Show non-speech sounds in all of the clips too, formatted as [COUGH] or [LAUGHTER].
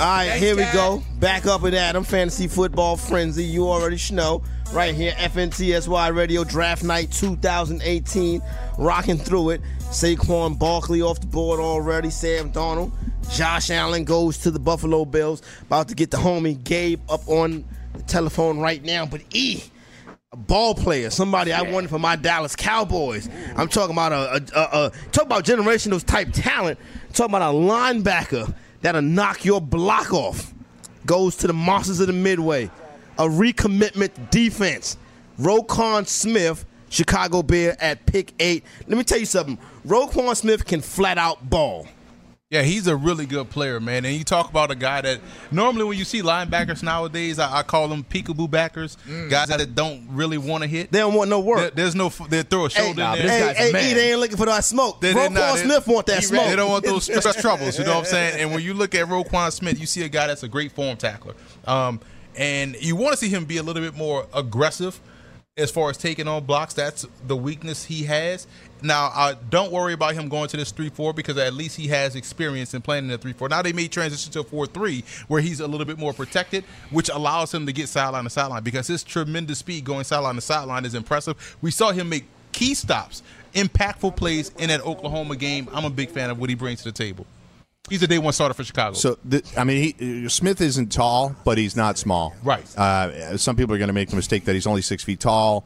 All right, here we go. Back up with Adam, Fantasy Football Frenzy. You already know. Right here, FNTSY Radio Draft Night 2018. Rocking through it. Saquon Barkley off the board already. Sam Darnold. Josh Allen goes to the Buffalo Bills. About to get the homie Gabe up on the telephone right now. But E, a ball player, somebody I wanted for my Dallas Cowboys. I'm talking about a, a, a, a talk about generational type talent. talking about a linebacker that'll knock your block off. Goes to the monsters of the Midway. A recommitment defense. Roquan Smith, Chicago Bear at pick eight. Let me tell you something. Roquan Smith can flat out ball. Yeah, he's a really good player, man. And you talk about a guy that normally when you see linebackers nowadays, I, I call them peekaboo backers, Mm. guys that don't really want to hit. They don't want no work. There- there's no, they throw a shoulder Hey, in there. hey, hey, they ain't looking for that smoke. They- they Roquan not- Smith want that he- smoke. They don't want those stress [LAUGHS] troubles. You know what I'm saying? And when you look at Roquan Smith, you see a guy that's a great form tackler. Um, and you want to see him be a little bit more aggressive as far as taking on blocks. That's the weakness he has. Now, uh, don't worry about him going to this 3 4 because at least he has experience in playing in the 3 4. Now, they may transition to a 4 3 where he's a little bit more protected, which allows him to get sideline to sideline because his tremendous speed going sideline to sideline is impressive. We saw him make key stops, impactful plays in that Oklahoma game. I'm a big fan of what he brings to the table. He's a day one starter for Chicago. So, th- I mean, he, Smith isn't tall, but he's not small. Right. Uh, some people are going to make the mistake that he's only six feet tall.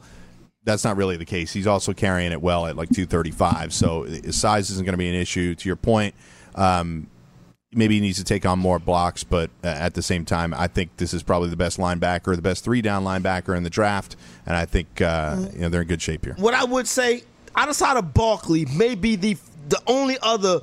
That's not really the case. He's also carrying it well at like 235. So his size isn't going to be an issue. To your point, um, maybe he needs to take on more blocks, but uh, at the same time, I think this is probably the best linebacker, the best three down linebacker in the draft, and I think uh, you know they're in good shape here. what I would say, outside of Barkley, may be the the only other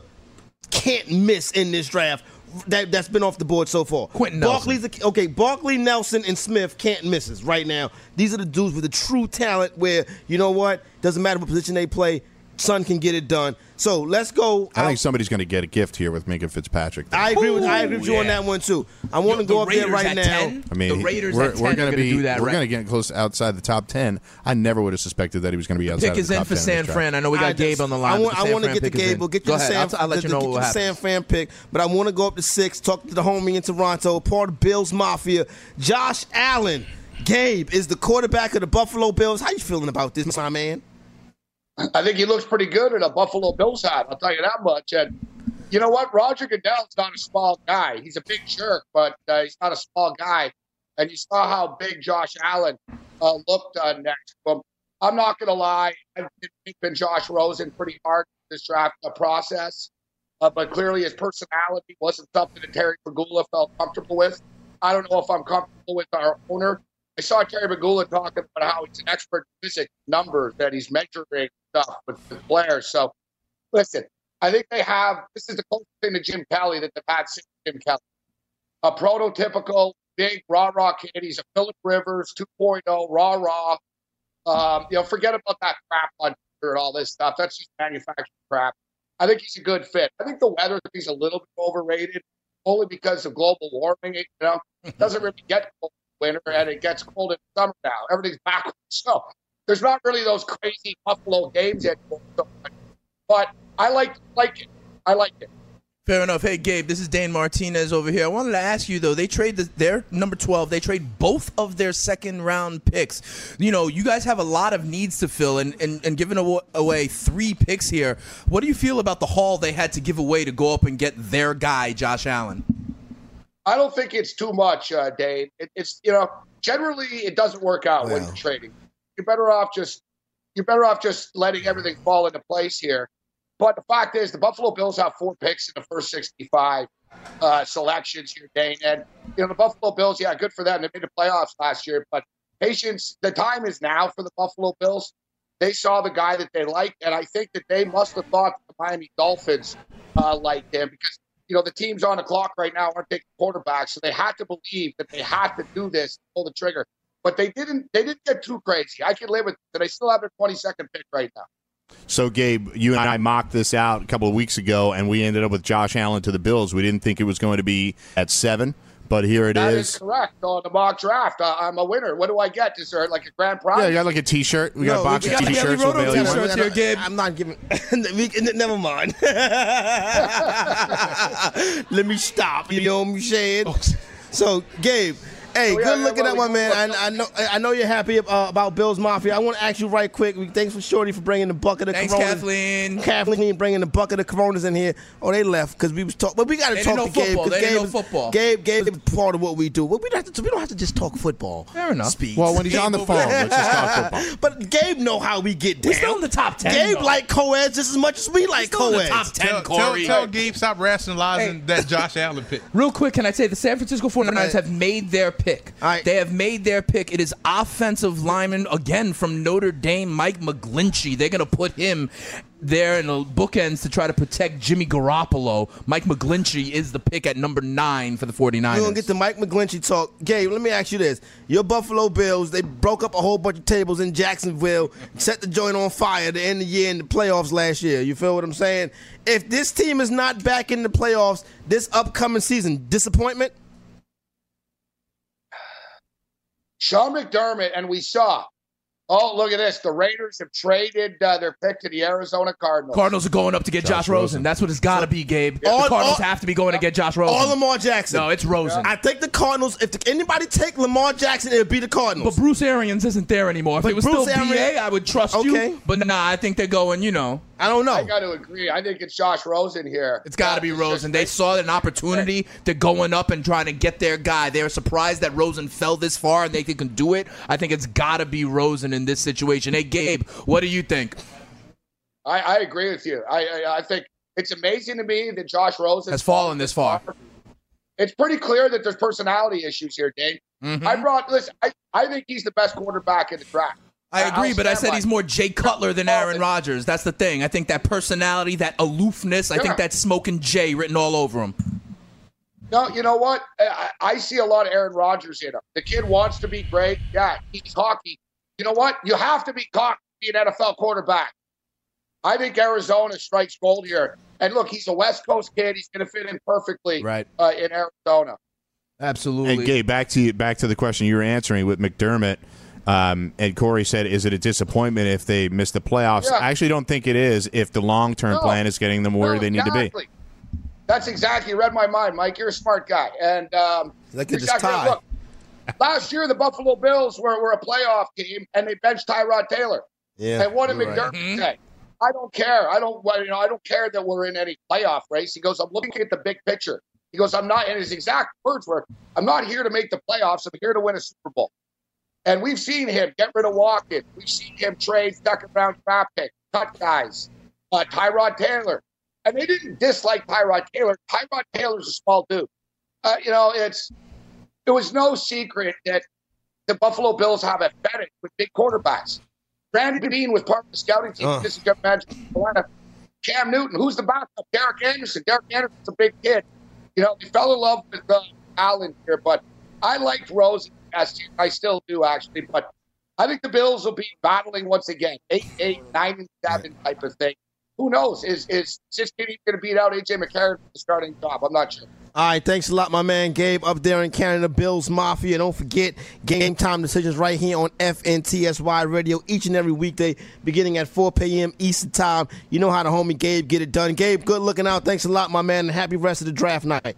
can't miss in this draft that that's been off the board so far. Quenton Nelson. Barkley's the, okay. Barkley, Nelson, and Smith can't misses right now. These are the dudes with the true talent. Where you know what doesn't matter what position they play, son can get it done. So let's go. I out- think somebody's going to get a gift here with Minkah Fitzpatrick. I agree with I agree with you on that one too. I want to go up there right now. 10? I mean, the Raiders we're, we're gonna gonna be do that we're right. going to get close outside the top ten. I never would have suspected that he was going to be outside Pick of is the in top for 10 San. Fran. I know we got I Gabe just- on the line. I want, I want to get the Gabe. We'll get Go you the ahead. Sam, I'll, I'll let you know what happens. San Fran pick, but I want to go up to six. Talk to the homie in Toronto, part of Bills Mafia. Josh Allen, Gabe is the quarterback of the Buffalo Bills. How you feeling about this, my man? I think he looks pretty good in a Buffalo Bills hat. I'll tell you that much. And you know what? Roger Goodell's not a small guy. He's a big jerk, but uh, he's not a small guy. And you saw how big Josh Allen uh, looked uh, next to him. I'm not going to lie. I've been Josh Rosen pretty hard this draft uh, process. Uh, but clearly his personality wasn't something that Terry Pegula felt comfortable with. I don't know if I'm comfortable with our owner. I saw Terry Pegula talking about how he's an expert in physics, numbers, that he's measuring stuff with, with players. So, listen, I think they have this is the closest thing to Jim Kelly that they've had since Jim Kelly. A prototypical big rah rah kid. He's a Philip Rivers 2.0 rah rah. Um, you know, forget about that crap on Twitter and all this stuff. That's just manufactured crap. I think he's a good fit. I think the weather is a little bit overrated, only because of global warming. You know, it [LAUGHS] doesn't really get cold winter, and it gets cold in summer now. Everything's backwards. So there's not really those crazy Buffalo games anymore. But I like like it. I like it. Fair enough. Hey, Gabe, this is Dane Martinez over here. I wanted to ask you though. They trade the, their number twelve. They trade both of their second round picks. You know, you guys have a lot of needs to fill, and and, and giving away three picks here. What do you feel about the haul they had to give away to go up and get their guy, Josh Allen? I don't think it's too much, uh, Dave. It, it's you know generally it doesn't work out when you're trading. You're better off just you're better off just letting everything fall into place here. But the fact is, the Buffalo Bills have four picks in the first 65 uh, selections here, Dane. And you know the Buffalo Bills, yeah, good for them. They made the playoffs last year, but patience. The time is now for the Buffalo Bills. They saw the guy that they liked, and I think that they must have thought the Miami Dolphins uh, liked him because you know the teams on the clock right now aren't taking quarterbacks, so they had to believe that they had to do this, pull the trigger. But they didn't. They didn't get too crazy. I can live with it. They still have their 22nd pick right now. So, Gabe, you and I mocked this out a couple of weeks ago, and we ended up with Josh Allen to the Bills. We didn't think it was going to be at seven, but here it That is. is correct on the mock draft. Uh, I'm a winner. What do I get? Is there like a grand prize? Yeah, you got like a T-shirt. We got a box of got- T-shirts. we wrote with them Bailey T-shirts here, Gabe. I'm not giving. [LAUGHS] never mind. [LAUGHS] Let me stop. You know what I'm saying? [LAUGHS] So, Gabe. Hey, good looking at my man. I, I know. I know you're happy uh, about Bills Mafia. I want to ask you right quick. Thanks for Shorty for bringing the bucket of Thanks, Coronas. Kathleen. Kathleen bringing the bucket of Coronas in here. Oh, they left because we was talking. But we got to talk to Gabe. football. 'cause They didn't Gabe know is- football. Gabe, Gabe is part of what we do. But we don't have to. We don't have to just talk football. Fair enough. Speeds. Well, when he's on the phone, let's just talk [LAUGHS] football. But Gabe know how we get down. We're still in the top 10, Gabe though. like co-eds just as much as we like still in the co-eds. top 10, Tell, tell, Corey. tell Gabe stop rationalizing that Josh Allen pick. Real quick, can I say the San Francisco 49ers have made their pick. Right. They have made their pick. It is offensive lineman again from Notre Dame, Mike McGlinchey. They're going to put him there in the bookends to try to protect Jimmy Garoppolo. Mike McGlinchey is the pick at number nine for the 49ers. We're gonna get to Mike McGlinchey talk. Gabe, let me ask you this: Your Buffalo Bills, they broke up a whole bunch of tables in Jacksonville, set the joint on fire the end of the year in the playoffs last year. You feel what I'm saying? If this team is not back in the playoffs this upcoming season, disappointment. Sean McDermott, and we saw. Oh, look at this. The Raiders have traded uh, their pick to the Arizona Cardinals. Cardinals are going up to get Josh, Rosen. That's what it's got to be, Gabe. All- the Cardinals all- have to be going to get Josh Rosen. Or Lamar Jackson. no, it's Rosen. I think the Cardinals. If the, anybody take Lamar Jackson, it'll be the Cardinals. But Bruce Arians isn't there anymore. If But it was Bruce still Arians- BA, I would trust Okay. you. But nah, I think they're going, you know. I don't know. I got to agree. I think it's Josh Rosen here. It's got to be Rosen. They saw an opportunity. They're going up and trying to get their guy. They were surprised that Rosen fell this far and they can do it. I think it's got to be Rosen in this situation. Hey, Gabe, what do you think? I, I agree with you. I, I I think it's amazing to me that Josh Rosen Has fallen this far. It's pretty clear that there's personality issues here, Dave. Mhm. I brought listen. I, I think he's the best quarterback in the draft. I agree, but I said by he's more Jay Cutler than Aaron Rodgers. That's the thing. I think that personality, that aloofness, I think that's smoking Jay written all over him. No, you know what? I, I see a lot of Aaron Rodgers in him. The kid wants to be great. Yeah, he's cocky. You know what? You have to be cocky to be an NFL quarterback. I think Arizona strikes gold here. And look, he's a West Coast kid. He's going to fit in perfectly Right. uh, in Arizona. Absolutely. And Gabe, back to you, back to the question you were answering with McDermott. Um, and Corey said, "Is it a disappointment if they miss the playoffs?" Yeah. I actually don't think it is. If the long term No. plan is getting them where No, they need to be. That's exactly you read my mind, Mike. You're a smart guy, and um, That could just tie. Look, last year the Buffalo Bills were, were a playoff team, and they benched Tyrod Taylor. Yeah. And what did you're right. McDermott Mhm. say? I don't care. I don't. You know, I don't care that we're in any playoff race. He goes, I'm looking at the big picture. He goes, I'm not. And his exact words were, I'm not here to make the playoffs. I'm here to win a Super Bowl. And we've seen him get rid of Walken. We've seen him trade second round draft pick, cut guys, uh, Tyrod Taylor, and they didn't dislike Tyrod Taylor. Tyrod Taylor's a small dude. Uh, you know, it's it was no secret that the Buffalo Bills have a fetish with big quarterbacks. Brandon Beane was part of the scouting team. Uh. This is Carolina. Cam Newton, who's the backup? Derek Anderson. Derek Anderson's a big kid. You know, they fell in love with uh, Allen here, but I liked Rose year. I still do actually, but I think the Bills will be battling once again, eight, eight, nine, and seven type of thing. Who knows? Is is Siskini going to beat out AJ McCarron for the starting job? I'm not sure. All right, thanks a lot, my man Gabe up there in Canada, Bills Mafia. Don't forget game time decisions right here on FNTSY Radio each and every weekday, beginning at 4 p.m. Eastern Time. You know how the homie Gabe get it done. Gabe, good looking out. Thanks a lot, my man, and happy rest of the draft night.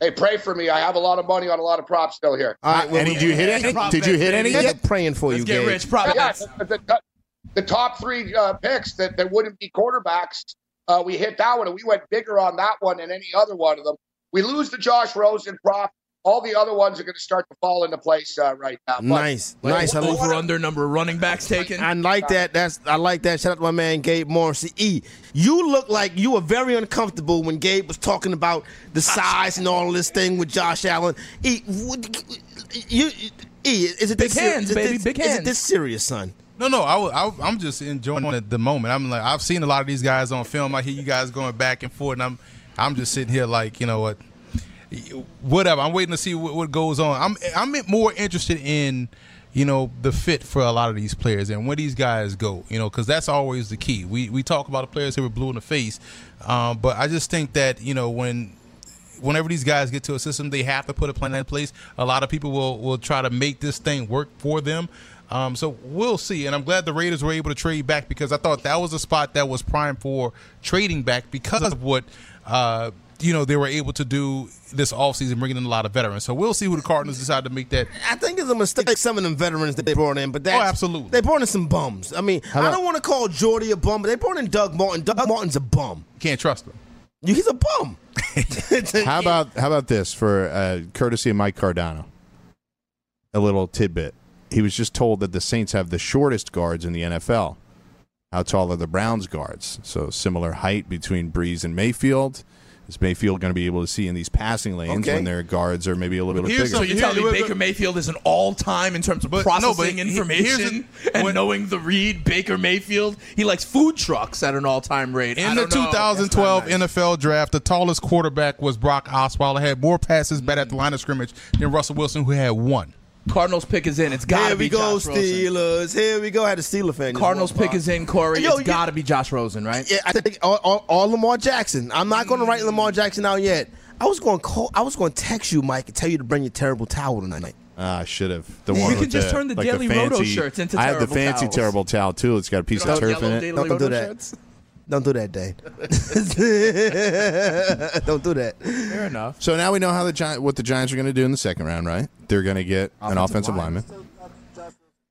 Hey, pray for me. I have a lot of money on a lot of props still here. All right, well, Any, did you hit any? Did you hit any we're yet? praying for Let's you, get Gabe. rich. Probably. yeah, the, the, the, the top three uh, picks that, that wouldn't be quarterbacks, uh, we hit that one, and we went bigger on that one than any other one of them. We lose the Josh Rosen prop. All the other ones are going to start to fall into place uh, right now. But Nice, nice. I like, Over under number of running backs taken. I like that. That's I like that. Shout out to my man Gabe Morrissey. E, you look like you were very uncomfortable when Gabe was talking about the [LAUGHS] size and all this thing with Josh Allen. E, would- you E, is it Big this ser- hands, is baby, this- big Is it this serious, son? No, no, I, I, am just enjoying the moment. I'm like, I've seen a lot of these guys on film. I hear you guys going back and forth, and I'm, I'm just sitting here like, you know what, whatever. I'm waiting to see what, what goes on. I'm, I'm more interested in, you know, the fit for a lot of these players and where these guys go. You know, because that's always the key. We we talk about the players who were blue in the face, um, but I just think that you know when whenever these guys get to a system, they have to put a plan in place. A lot of people will will try to make this thing work for them. Um, so we'll see, and I'm glad the Raiders were able to trade back because I thought that was a spot that was prime for trading back because of what uh, you know they were able to do this offseason, bringing in a lot of veterans. So we'll see who the Cardinals decide to make that. I think it's a mistake. Some of them veterans that they brought in, but that Oh, absolutely. they brought in some bums. I mean, I don't want to call Jordy a bum, but they brought in Doug Martin. Doug Martin's a bum. You can't trust him. He's a bum. [LAUGHS] [LAUGHS] How about how about this for uh, courtesy of Mike Cardano? A little tidbit. He was just told that the Saints have the shortest guards in the NFL. How tall are the Browns guards? So similar height between Brees and Mayfield. Is Mayfield going to be able to see in these passing lanes Okay. when their guards are maybe a little bit Here's bigger? So you're telling me Baker Mayfield is an all-time in terms of But- no, processing he- information here's a- and when- knowing the read. Baker Mayfield, he likes food trucks at an all-time rate. In the 2012 nice. NFL draft, the tallest quarterback was Brock Osweiler. Had more passes bet at the mm. line of scrimmage than Russell Wilson, who had one. Cardinals pick is in. It's got Here to we be go, Josh Rosen. Steelers. Here we go. I had a Steeler fan. just Cardinals walk pick by. is in, Corey. Yo, it's you- got to be Josh Rosen, right? Yeah, I think all, all, all Lamar Jackson. I'm not going to write Lamar Jackson out yet. I was going to call. I was going to text you, Mike, and tell you to bring your terrible towel tonight. Ah, I should have. The You one can with just the, turn the like Daily the Roto fancy, shirts into I have the terrible fancy towels. terrible towel too. It's got a piece of turf in it. Daily Don't do Roto that. Shirts? Don't do that, Dane. [LAUGHS] Don't do that. Fair enough. So now we know how the Gi- what the Giants are going to do in the second round, right? They're going to get an offensive lineman.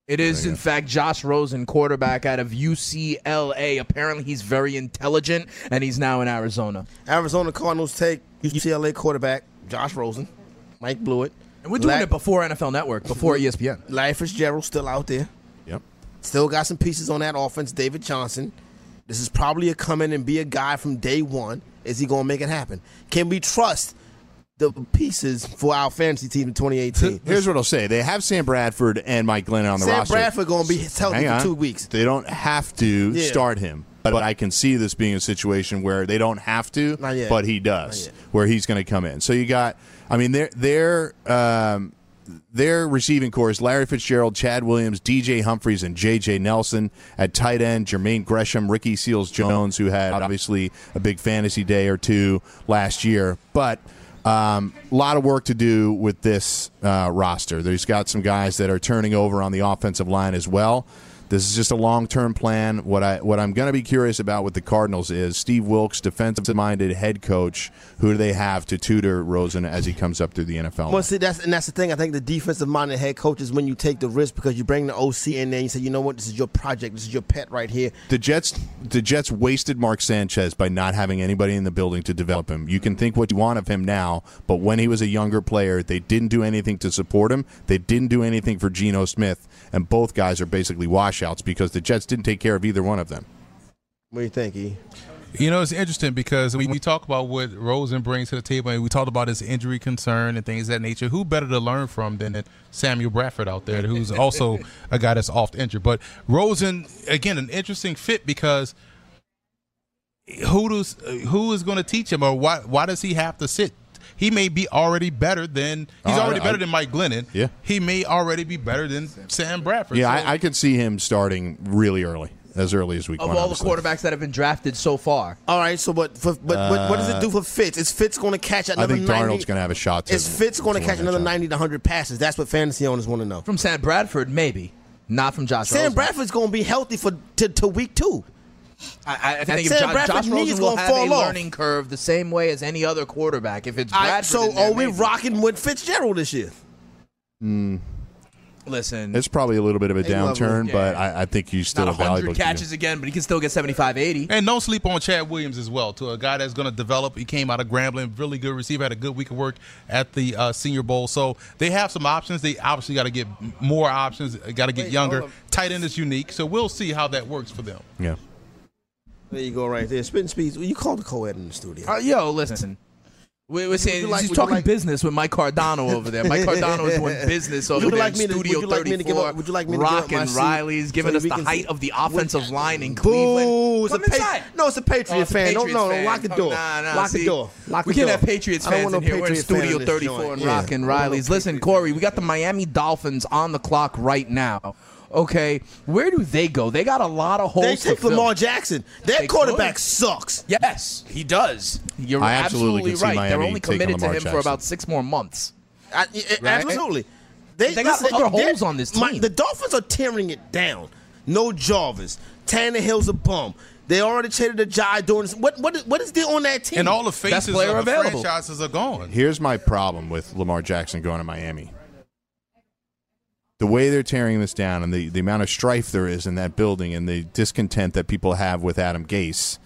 It is, in fact, Josh Rosen, quarterback out of UCLA. Apparently, he's very intelligent, and he's now in Arizona. Arizona Cardinals take UCLA quarterback Josh Rosen, Mike Blewett. And we're doing La- it before NFL Network, before mm-hmm. E ESPN. Larry Fitzgerald still out there. Yep. Still got some pieces on that offense. David Johnson. This is probably a come in and be a guy from day one. Is he going to make it happen? Can we trust the pieces for our fantasy team in 2018? Here's what I'll say: They have Sam Bradford and Mike Glennon on the Sam roster. Sam Bradford going to be healthy for two weeks. They don't have to Yeah. start him, but, but I can see this being a situation where they don't have to, but he does, where he's going to come in. So you got, I mean, their their um, their receiving core is Larry Fitzgerald, Chad Williams, DJ Humphries, and JJ Nelson at tight end. Jermaine Gresham, Ricky Seals Jones, who had obviously a big fantasy day or two last year, but. Um, a lot of work to do with this uh, roster. There's got some guys that are turning over on the offensive line as well. This is just a long-term plan. What I what I'm going to be curious about with the Cardinals is Steve Wilks, defensive-minded head coach. Who do they have to tutor Rosen as he comes up through the NFL? Well, see, that's and that's the thing. I think the defensive minded head coach is when you take the risk because you bring the OC in there. and You say, you know what, this is your project. This is your pet right here. the Jets the Jets wasted Mark Sanchez by not having anybody in the building to develop him. You can think what you want of him now, but when he was a younger player, they didn't do anything to support him. They didn't do anything for Geno Smith, and both guys are basically washouts because the Jets didn't take care of either one of them. What do you think, E? You know, it's interesting because when we talk about what Rosen brings to the table, and we talked about his injury concern and things of that nature, who better to learn from than Samuel Bradford out there, who's [LAUGHS] also a guy that's oft injured. But Rosen, again, an interesting fit because who does who is going to teach him, or why why does he have to sit? He may be already better than he's oh, I- already better I- than Mike Glennon. Yeah. he may already be better than Sam Bradford. Yeah, So- I, I could see him starting really early, as early as week one. Of one. all the quarterbacks that have been drafted so far, All right, so but for, but, but what does it do uh, for Fitz? Is Fitz going to catch another? I another think 90? Darnold's going to have a shot. To, Is Fitz going to to catch another job. 90 to 100 passes? That's what fantasy owners want to know. from Sam Bradford, maybe not from Josh. Sam Rosen. Bradford's going to be healthy for to, to week two. I, I think if Sam Bradford's Josh Rosen will gonna have a off. learning curve the same way as any other quarterback. If it's All Bradford, right, so in there, are we rocking with Fitzgerald this year? Listen, It's probably a little bit of a downturn, Yeah. but I, I think he's still not a valuable. 100 catches again, but he can still get 75, 80. And don't sleep on Chad Williams as well, to a guy that's going to develop. He came out of Grambling, really good receiver, had a good week of work at the uh, Senior Bowl. So they have some options. They obviously got to get more options, got to get younger. Tight end is unique, so we'll see how that works for them. Yeah. There you go, right there. Spitting speeds. You called the co-ed in the studio. Uh, yo, listen. We- We're saying like- he's talking like- business with Mike Cardano over there. Mike [LAUGHS] Cardano is doing business over Would there like in me to- Studio would you like me to 34. give up- would you like me to Rock and Riley's giving so us the height see- of the offensive line in Cleveland. Come a pa- no, it's a Patriot Oh, it's a fan. Patriots no, no, fan. lock the door. Nah, nah, lock see, the door. Lock we can't have Patriots fans in no here. We're in Patriot Studio 34 joint. and Yeah. Rock and I don't want no Riley's. Listen, Corey, we got the Miami Dolphins on the clock right now. Okay, where do they go? They got a lot of holes They to take fill. Lamar Jackson. Their They quarterback could. sucks. Yes, he does. You're I absolutely absolutely, can see right. They're only committed to Lamar him for about six more months. I, I- Right? Absolutely. They, They got other they're- holes on this my- team. the Dolphins are tearing it down. No Jarvis. Tannehill's a bum. They already traded the Jai during. What what is, what is there on that team? And all the faces player of the available. franchises are gone. Here's my problem with Lamar Jackson going to Miami. The way they're tearing this down and the, the amount of strife there is in that building and the discontent that people have with Adam Gase,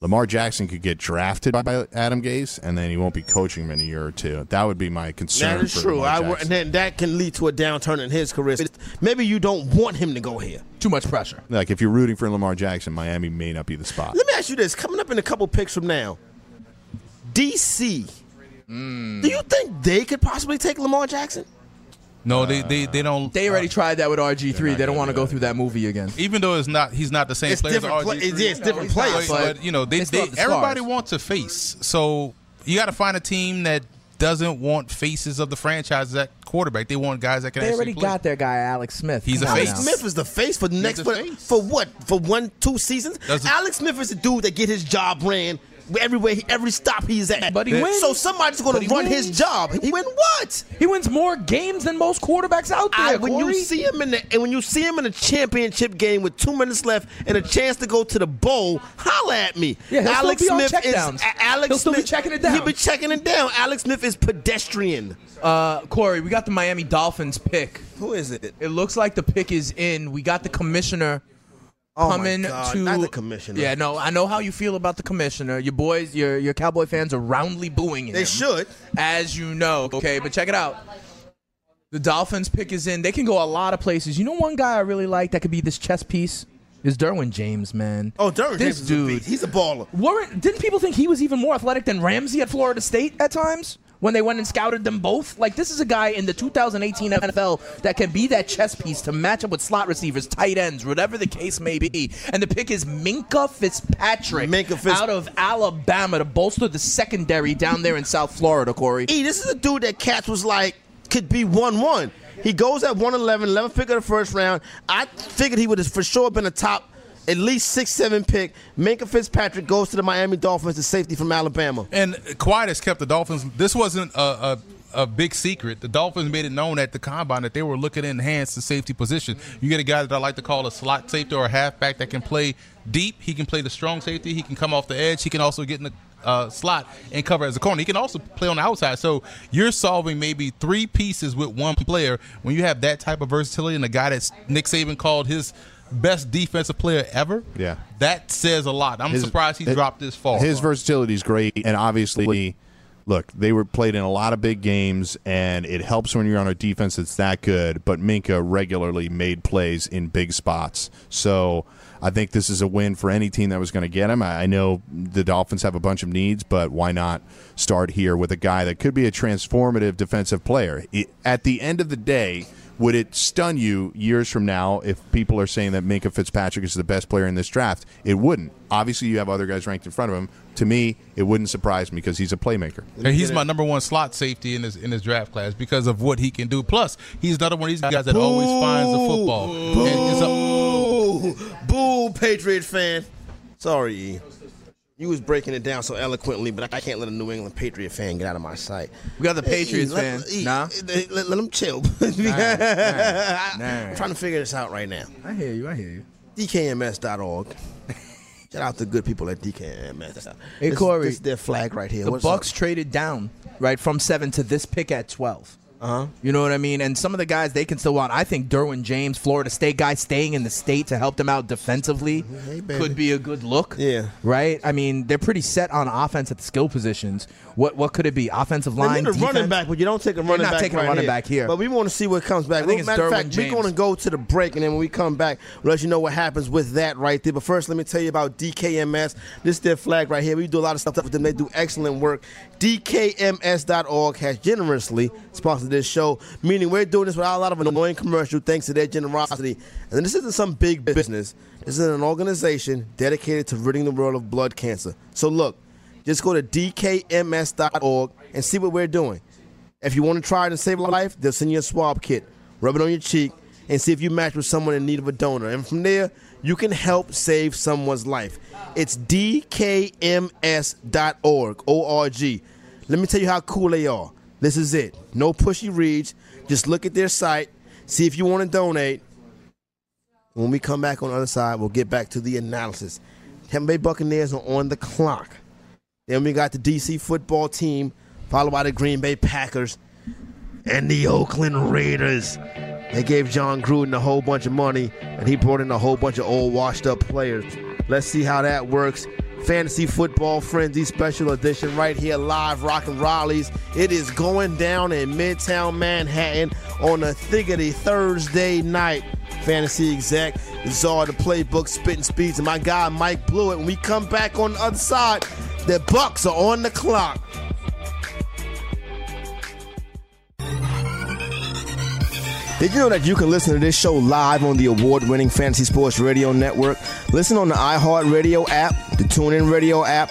Lamar Jackson could get drafted by Adam Gase and then he won't be coaching him in a year or two. That would be my concern. that is for true. Lamar I, and then that can lead to a downturn in his career. Maybe you don't want him to go here. Too much pressure. like if you're rooting for Lamar Jackson, Miami may not be the spot. Let me ask you this: coming up in a couple picks from now, DC. Hmm. Do you think they could possibly take Lamar Jackson? No, they they, they don't. They already uh, tried that with RG3. They don't want to go through that movie again. even though it's not he's not the same It's player as different. Play, RG3. yeah, it's different he's players. but, but but, you know they, it's they not the everybody scars. wants a face so you got to find a team that doesn't want faces of the franchise at quarterback they want guys that can They actually already play. got their guy Alex Smith. He's Come a on face. now. Smith is the face for the next a for, face. for what for one two seasons. Does it- Alex Smith is the dude that get his job ran everywhere he, every stop he's at. But he wins. So somebody's going to he run his job. He win what? He wins more games than most quarterbacks out there. I, when you see him in the and when you see him in a championship game with two minutes left and a chance to go to the bowl, holla at me. Yeah, he'll still Alex be on Smith is checkdowns. A- Alex He'll still be checking it down. He'll be checking it down. Alex Smith is pedestrian. uh, Corey, we got the Miami Dolphins pick. Who is it? It looks like the pick is in. We got the commissioner Oh coming to not the commissioner. Yeah, no, I know how you feel about the commissioner. Your boys, your your Cowboy fans are roundly booing him. They should. as you know. Okay, but check it out. The Dolphins pick is in. They can go a lot of places. You know, one guy I really like that could be this chess piece is Derwin James, man. Oh, Derwin this James is a dude. beast. He's a baller. Weren't didn't people think he was even more athletic than Ramsey at Florida State at times when they went and scouted them both? Like this is a guy in the 2018 NFL that can be that chess piece to match up with slot receivers, tight ends, whatever the case may be. And the pick is Minkah Fitzpatrick Minkah Fitz- out of Alabama to bolster the secondary down there in South Florida, Corey. E, this is a dude that Cats was like could be one one. He goes at 111, 11 pick of the first round. I figured he would have for sure been a top at least six, seven pick. Minkah Fitzpatrick goes to the Miami Dolphins, the safety from Alabama. and quiet has kept the dolphins this wasn't a, a a big secret. The Dolphins made it known at the combine that they were looking to enhance the safety position. You get a guy that I like to call a slot safety or a halfback that can play deep. He can play the strong safety. He can come off the edge. He can also get in the uh, slot and cover as a corner. He can also play on the outside. So you're solving maybe three pieces with one player when you have that type of versatility and a guy that Nick Saban called his best defensive player ever. Yeah. that says a lot. I'm His- surprised he his- dropped this far. His versatility is great, and obviously, look, they were played in a lot of big games, and it helps when you're on a defense that's that good. But Minkah regularly made plays in big spots, so I think this is a win for any team that was going to get him. I know the Dolphins have a bunch of needs, but why not start here with a guy that could be a transformative defensive player? At the end of the day. Would it stun you years from now if people are saying that Minkah Fitzpatrick is the best player in this draft? It wouldn't. Obviously, you have other guys ranked in front of him. To me, it wouldn't surprise me because he's a playmaker. And he's my number one slot safety in his in his draft class because of what he can do. Plus, he's another one of these guys that always finds the football. And it's a- Boo, boo, Patriot fan. Sorry, E. You was breaking it down so eloquently, but I can't let a New England Patriot fan get out of my sight. We got the Patriots let- fan. E, Nah? let, let, let him chill. [LAUGHS] nah. I'm trying to figure this out right now. I hear you. I hear you. DKMS.org. Shout out to the good people at DKMS. Hey, This- Corey. This is their flag right here. The What's Bucks up? traded down right from seven to this pick at twelve. Uh-huh. You know what I mean? And some of the guys they can still want. I think Derwin James, Florida State guy, staying in the state to help them out defensively Hey, could be a good look. Yeah. Right? I mean, they're pretty set on offense at the skill positions. What what could it be? Offensive line, need a running back, but you don't take a running not back. taking a right running here. back here. But we want to see what comes back. I think it's matter of fact, we're going to go to the break, and then when we come back, we'll let you know what happens with that right there. But first, let me tell you about DKMS. This is their flag right here. We do a lot of stuff with them. They do excellent work. DKMS.org has generously sponsored this show, meaning we're doing this without a lot of annoying commercial thanks to their generosity. And this isn't some big business. This is an organization dedicated to ridding the world of blood cancer. So look, just go to DKMS.org and see what we're doing. If you want to try to save a life, they'll send you a swab kit. Rub it on your cheek and see if you match with someone in need of a donor. And from there, you can help save someone's life. It's dkms.org, O-R-G. Let me tell you how cool they are. This is it. No pushy reads. Just look at their site, see if you want to donate. When we come back on the other side, we'll get back to the analysis. Tampa Bay Buccaneers are on the clock. Then we got the DC football team, followed by the Green Bay Packers and the Oakland Raiders. They gave Jon Gruden a whole bunch of money, and he brought in a whole bunch of old, washed up players. Let's see how that works. Fantasy Football Frenzy Special Edition right here live, rocking Raleigh's. It is going down in Midtown Manhattan on a thiggity Thursday night. Fantasy exec, Czar the playbook, spitting speeds, and my guy Mike Blewett. When we come back on the other side, the Bucks are on the clock. Did you know that you can listen to this show live on the award-winning Fantasy Sports Radio Network? Listen on the iHeartRadio app, the TuneIn Radio app,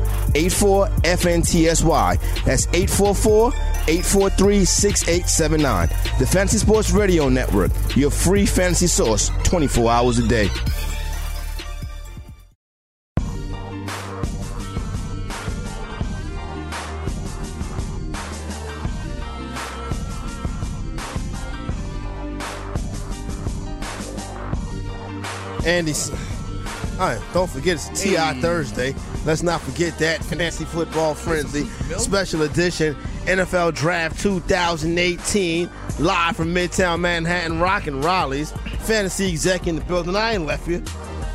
84 FNTSY. That's 844 843 6879. The Fantasy Sports Radio Network, your free fantasy source 24 hours a day. Andy, all right, don't forget it's TI Thursday. Let's not forget that fantasy football frenzy special edition NFL Draft 2018 live from Midtown Manhattan, rocking Raleigh's fantasy exec in the building. I ain't left you.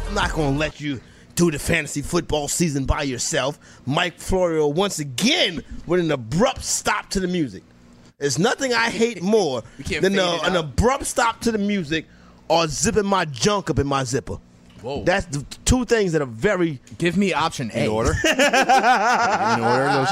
I'm not gonna let you do the fantasy football season by yourself. Mike Florio once again with an abrupt stop to the music. There's nothing I hate more [LAUGHS] than a- an abrupt stop to the music or zipping my junk up in my zipper. Whoa. That's the two things that are very. Give me option A. In order. [LAUGHS] in order. Those-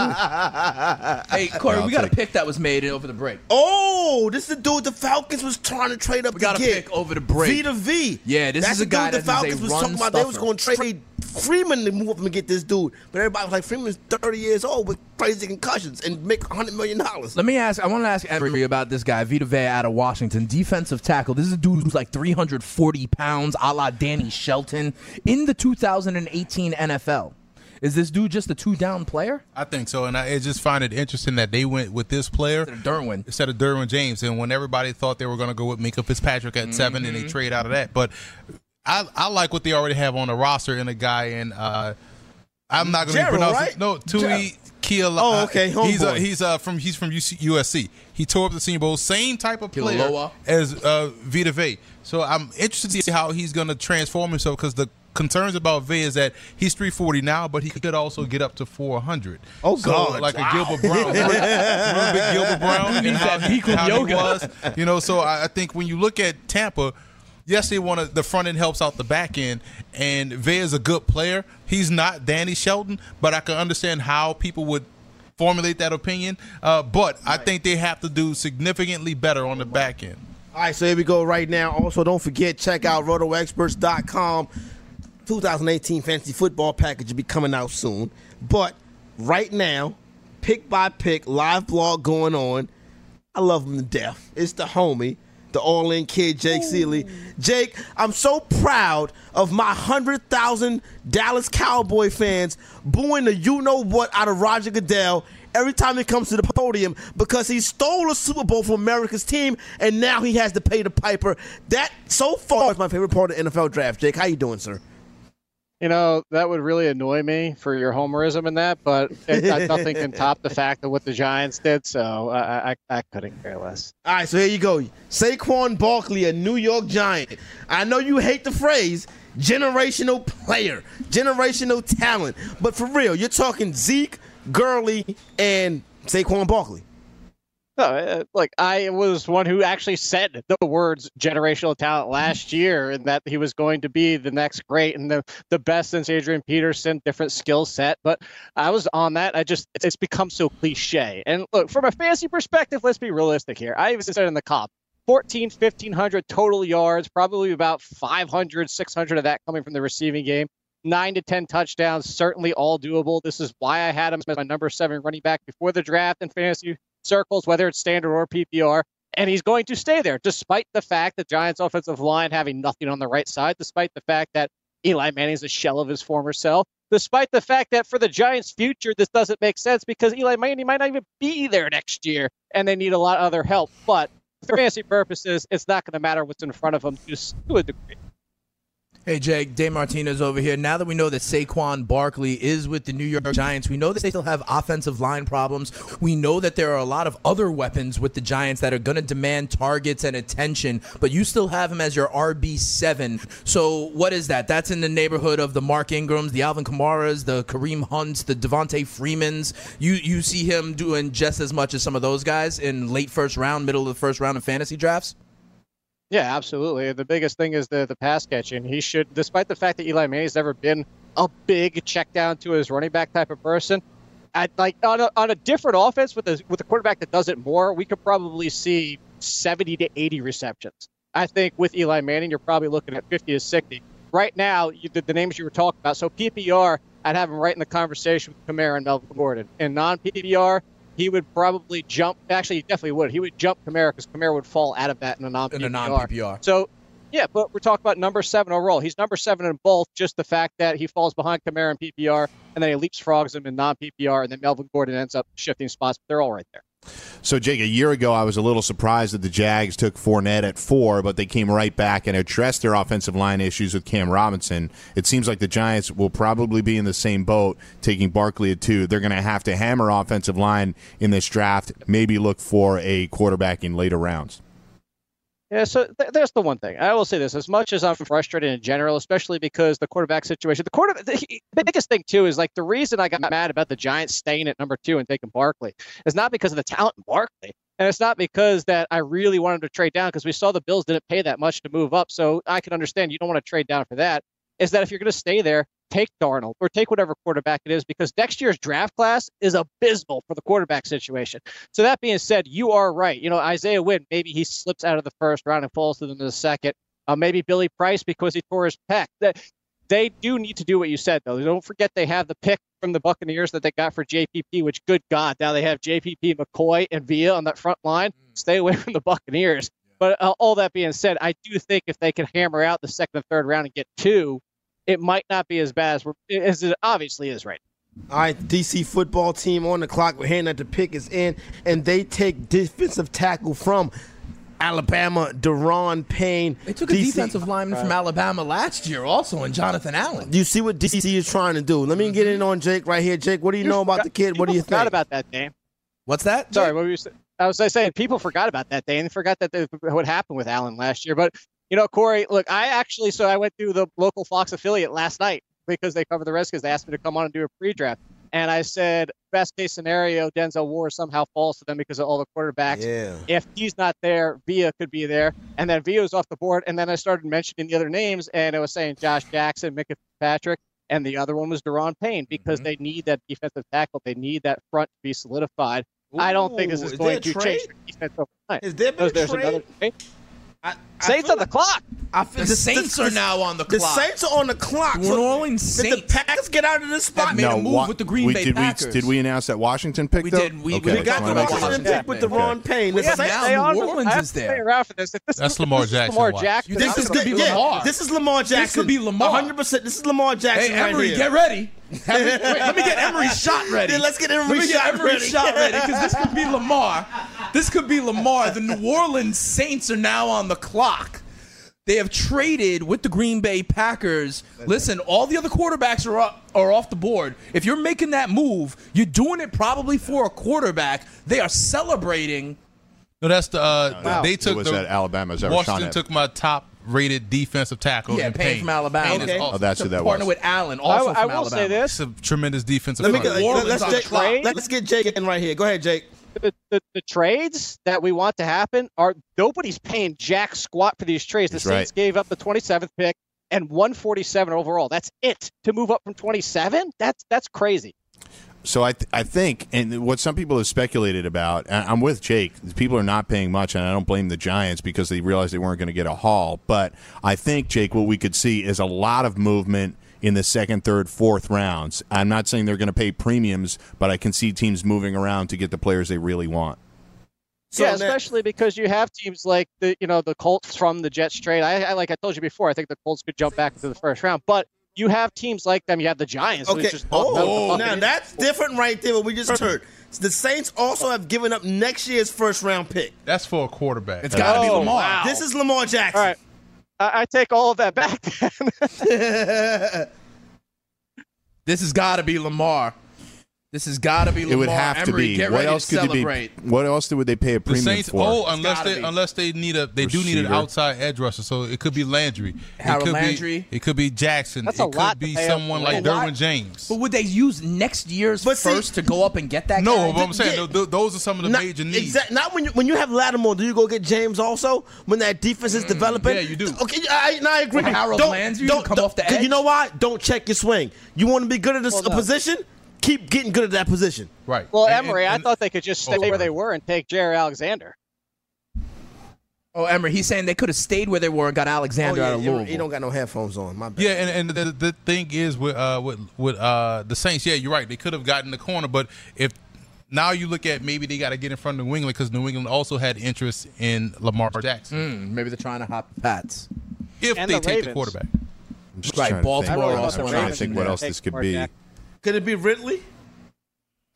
Hey, Corey, I'll we got a pick that was made over the break. Oh, this is the dude the Falcons was trying to trade up We to got a get. pick over the break. V to V. Yeah, this That's is a the guy dude the that is a Falcons was run talking about. They was going to trade Freeman to move up and get this dude, but everybody was like, Freeman's 30 years old with crazy concussions and make 100 million dollars. Let me ask. I want to ask Emery about this guy, Vita Vea out of Washington, defensive tackle. This is a dude who's like 340 pounds, a la Danny Shelton, in the 2018 NFL. Is this dude just a two down player? I think so, and I, I just find it interesting that they went with this player Derwin. instead of Derwin James. And when everybody thought they were going to go with Minkah Fitzpatrick at seven, and they mm-hmm. trade out of that, but I, I like what they already have on the roster and a guy in. Uh, I'm not going to pronounce right? it. No, Tui Kiala. Oh, okay, He's uh, he's uh, from he's from UC, USC. He tore up the Senior Bowl. Same type of player Kialoa. as uh, Vita Vea. So I'm interested to see how he's going to transform himself because the concerns about Vea is that he's 340 now, but he could also get up to 400. Oh, so, God. Like Wow. a Gilbert Brown. Remember, remember Gilbert Brown? [LAUGHS] and how he- Bikram how he was? You know, so I, I think when you look at Tampa, yes, they want to. The front end helps out the back end, and Vea is a good player. He's not Danny Shelton, but I can understand how people would formulate that opinion. Uh, but I think they have to do significantly better on the back end. All right, so here we go right now. Also, don't forget, check out rotoexperts.com. 2018 fantasy football package will be coming out soon. But right now, pick by pick, live blog going on. I love him to death. It's the homie, the all in kid, Jake Ciely. Jake, I'm so proud of my 100,000 Dallas Cowboy fans booing the you know what out of Roger Goodell every time he comes to the podium because he stole a Super Bowl from America's team and now he has to pay the piper. That so far is my favorite part of the NFL draft. Jake, how you doing, sir? You know, that would really annoy me for your homerism in that, but it, [LAUGHS] nothing can top the fact of what the Giants did, so I, I, I couldn't care less. All right, so here you go. Saquon Barkley, a New York Giant. I know you hate the phrase generational player, generational talent, but for real, you're talking Zeke, Gurley, and Saquon Barkley. No, uh, like I was one who actually said the words generational talent last year, and that he was going to be the next great and the the best since Adrian Peterson, different skill set. But I was on that. I just it's become so cliche. And look, from a fantasy perspective, let's be realistic here. I even said in the cop. 14, 1500 total yards, probably about 500, 600 of that coming from the receiving game. Nine to 10 touchdowns, certainly all doable. This is why I had him as my number seven running back before the draft in fantasy circles, whether it's standard or PPR. And he's going to stay there, despite the fact that Giants' offensive line having nothing on the right side, despite the fact that Eli Manning is a shell of his former self, despite the fact that for the Giants' future, this doesn't make sense because Eli Manning might not even be there next year and they need a lot of other help. But for fantasy purposes, it's not going to matter what's in front of them to a degree. Hey, Jake, Dave Martinez over here. Now that we know that Saquon Barkley is with the New York Giants, we know that they still have offensive line problems. We know that there are a lot of other weapons with the Giants that are going to demand targets and attention, but you still have him as your RB7. So, what is that? That's in the neighborhood of the Mark Ingrams, the Alvin Kamaras, the Kareem Hunts, the Devonta Freemans. You, you see him doing just as much as some of those guys in late first round, middle of the first round of fantasy drafts? Yeah, absolutely. The biggest thing is the the pass catching. He should, despite the fact that Eli Manning's never been a big check down to his running back type of person. At like on a, on a different offense with a with a quarterback that does it more, we could probably see 70 to 80 receptions. I think with Eli Manning, you're probably looking at 50 to 60. Right now, you, the, the names you were talking about. So PPR, I'd have him right in the conversation with Kamara and Melvin Gordon. In non PPR, he would probably jump. Actually, he definitely would. He would jump Kamara because Kamara would fall out of that in a non In a non-PPR. So, yeah, but we're talking about number seven overall. He's number seven in both. Just the fact that he falls behind Kamara in PPR, and then he leapfrogs him in non PPR, and then Melvin Gordon ends up shifting spots. But they're all right there. So, Jake, a year ago, I was a little surprised that the Jags took Fournette at four, but they came right back and addressed their offensive line issues with Cam Robinson. It seems like the Giants will probably be in the same boat, taking Barkley at two. They're going to have to hammer offensive line in this draft, maybe look for a quarterback in later rounds. Yeah, so th- there's the one thing. I will say this: as much as I'm frustrated in general, especially because the quarterback situation, the quarter, the, the biggest thing too is like the reason I got mad about the Giants staying at number two and taking Barkley is not because of the talent in Barkley, and it's not because that I really wanted to trade down because we saw the Bills didn't pay that much to move up, so I can understand you don't want to trade down for that. Is that if you're going to stay there, take Darnold or take whatever quarterback it is because next year's draft class is abysmal for the quarterback situation. So that being said, you are right. You know, Isaiah Wynn, maybe he slips out of the first round and falls to them in the second. Uh, maybe Billy Price because he tore his pec. They, they do need to do what you said, though. Don't forget they have the pick from the Buccaneers that they got for JPP, which, good God, now they have JPP, McCoy, and Vea on that front line. Stay away [LAUGHS] from the Buccaneers. But uh, all that being said, I do think if they can hammer out the second and third round and get two, it might not be as bad as, as it obviously is right now. All right, DC football team on the clock. We're hearing that the pick is in, and they take defensive tackle from Alabama, Da'Ron Payne. They took a DC defensive lineman from Alabama last year, also, and Jonathan Allen. You see what DC is trying to do. Let me get in on Jake right here. Jake, what do you, know about the kid? What do you think? about that game. What's that? Sorry, what were you saying? I was saying people forgot about that day and they forgot that they, what happened with Allen last year. But you know, Corey, look, I actually so I went through the local Fox affiliate last night because they cover the Redskins. They asked me to come on and do a pre-draft, and I said best case scenario, Denzel Ward somehow falls to them because of all the quarterbacks. Yeah. If he's not there, Vea could be there, and then Vea's off the board, and then I started mentioning the other names, and it was saying Josh Jackson, Micah Patrick. And the other one was Da'Ron Payne because Mm-hmm. they need that defensive tackle. They need that front to be solidified. I don't think this is is going to trade? change their defense overnight. Is there been a there's trade? another trade. I, I Saints feel on the like- clock. I feel The Saints are now on the The clock. The Saints are on the clock. New Orleans did the Packers get out of this spot? have made a move Wa- with the Green we, Bay did Packers. We, did we announce that Washington pick? We though? did. We- okay. we They got the Washington Washington. pick with the Okay. Ron Payne. The Yeah, Saints- now They New Orleans I is there. stay around for this. This That's is, Lamar Jackson, Lamar. Jackson. You think This is could be yeah, Lamar. This is Lamar Jackson. could be Lamar. 100%. This is Lamar Jackson right Emery, get ready. Have me- wait, let me get Emery's shot ready. Yeah, let's get Let Emery's me get shot Emery's ready. shot ready because this could be Lamar. This could be Lamar. The New Orleans Saints are now on the clock. They have traded with the Green Bay Packers. Listen, all the other quarterbacks are up, are off the board. If you're making that move, you're doing it probably for a quarterback. They are celebrating. No, that's the. Uh, Wow. They It took was the, at Alabama's ever Washington Shawn took my top rated defensive tackle. Yeah, in Payne from Alabama. Payne is Okay. awesome. Oh, that's to who that partner was. with Allen, I, also I from will Alabama. say this: It's a tremendous defensive Let me get, Orleans let's, Jake, let's get Jake in right here. Go ahead, Jake. the, the, the trades that we want to happen are nobody's paying jack squat for these trades. The He's Saints right. gave up the 27th pick and 147 overall. That's it to move up from 27. That's that's crazy. So I, th- I think, and what some people have speculated about, and I'm with Jake. People are not paying much, and I don't blame the Giants because they realized they weren't going to get a haul. But I think, Jake, what we could see is a lot of movement in the second, third, fourth rounds. I'm not saying they're going to pay premiums, but I can see teams moving around to get the players they really want. So yeah, now- especially because you have teams like the you know the Colts from the Jets trade. I, I like I told you before. I think the Colts could jump back into the first round, but you have teams like them. You have the Giants. Okay. just bumped the Oh, now that's different right there. What we just heard. The Saints also have given up next year's first round pick. That's for a quarterback. It's got to be Oh, Lamar. wow. This is Lamar Jackson. all right. I, I take all of that back. [LAUGHS] Then. [LAUGHS] This has got to be Lamar. This has got to be Lamar. It would have to be. Get what else to could they be? What else would they pay a The premium Saints, for? oh, unless they be. unless they need a they do need an outside edge rusher, so it could be Landry, Harold it could Landry. be, it could be Jackson, That's it a could lot to be pay up someone like Derwin James. But would they use next year's But see- first to go up and get that No, guy? but I'm saying yeah. th- th- those are some of the Not, major needs. exact- not when you when you have Lattimore, do you go get James also when that defense is developing? Mm, yeah, you do. Okay, I, I agree. Or Harold don't, Landry don't, come off the 'cause edge? You know why? Don't check your swing. You want to be good at a, Well, a no. position? Keep getting good at that position. Right. well, And- Emery, and- I thought they could just stay Oh, where they were and take Jaire Alexander. Oh, Emery, he's saying they could have stayed where they were and got Alexander oh, yeah, out of Louisville. He don't got no headphones on. My bad. Yeah, and, and the, the thing is with uh with with uh the Saints, yeah, you're right. They could have gotten the corner, but if now you look at maybe they got to get in front of New England because New England also had interest in Lamar Jackson. Mm, maybe they're trying to hop the Pats. If And they the take the quarterback, I'm just Right, trying to Baltimore think, I wrote I'm trying to think what else this could Lamar be. Jackson. Could it be Ridley?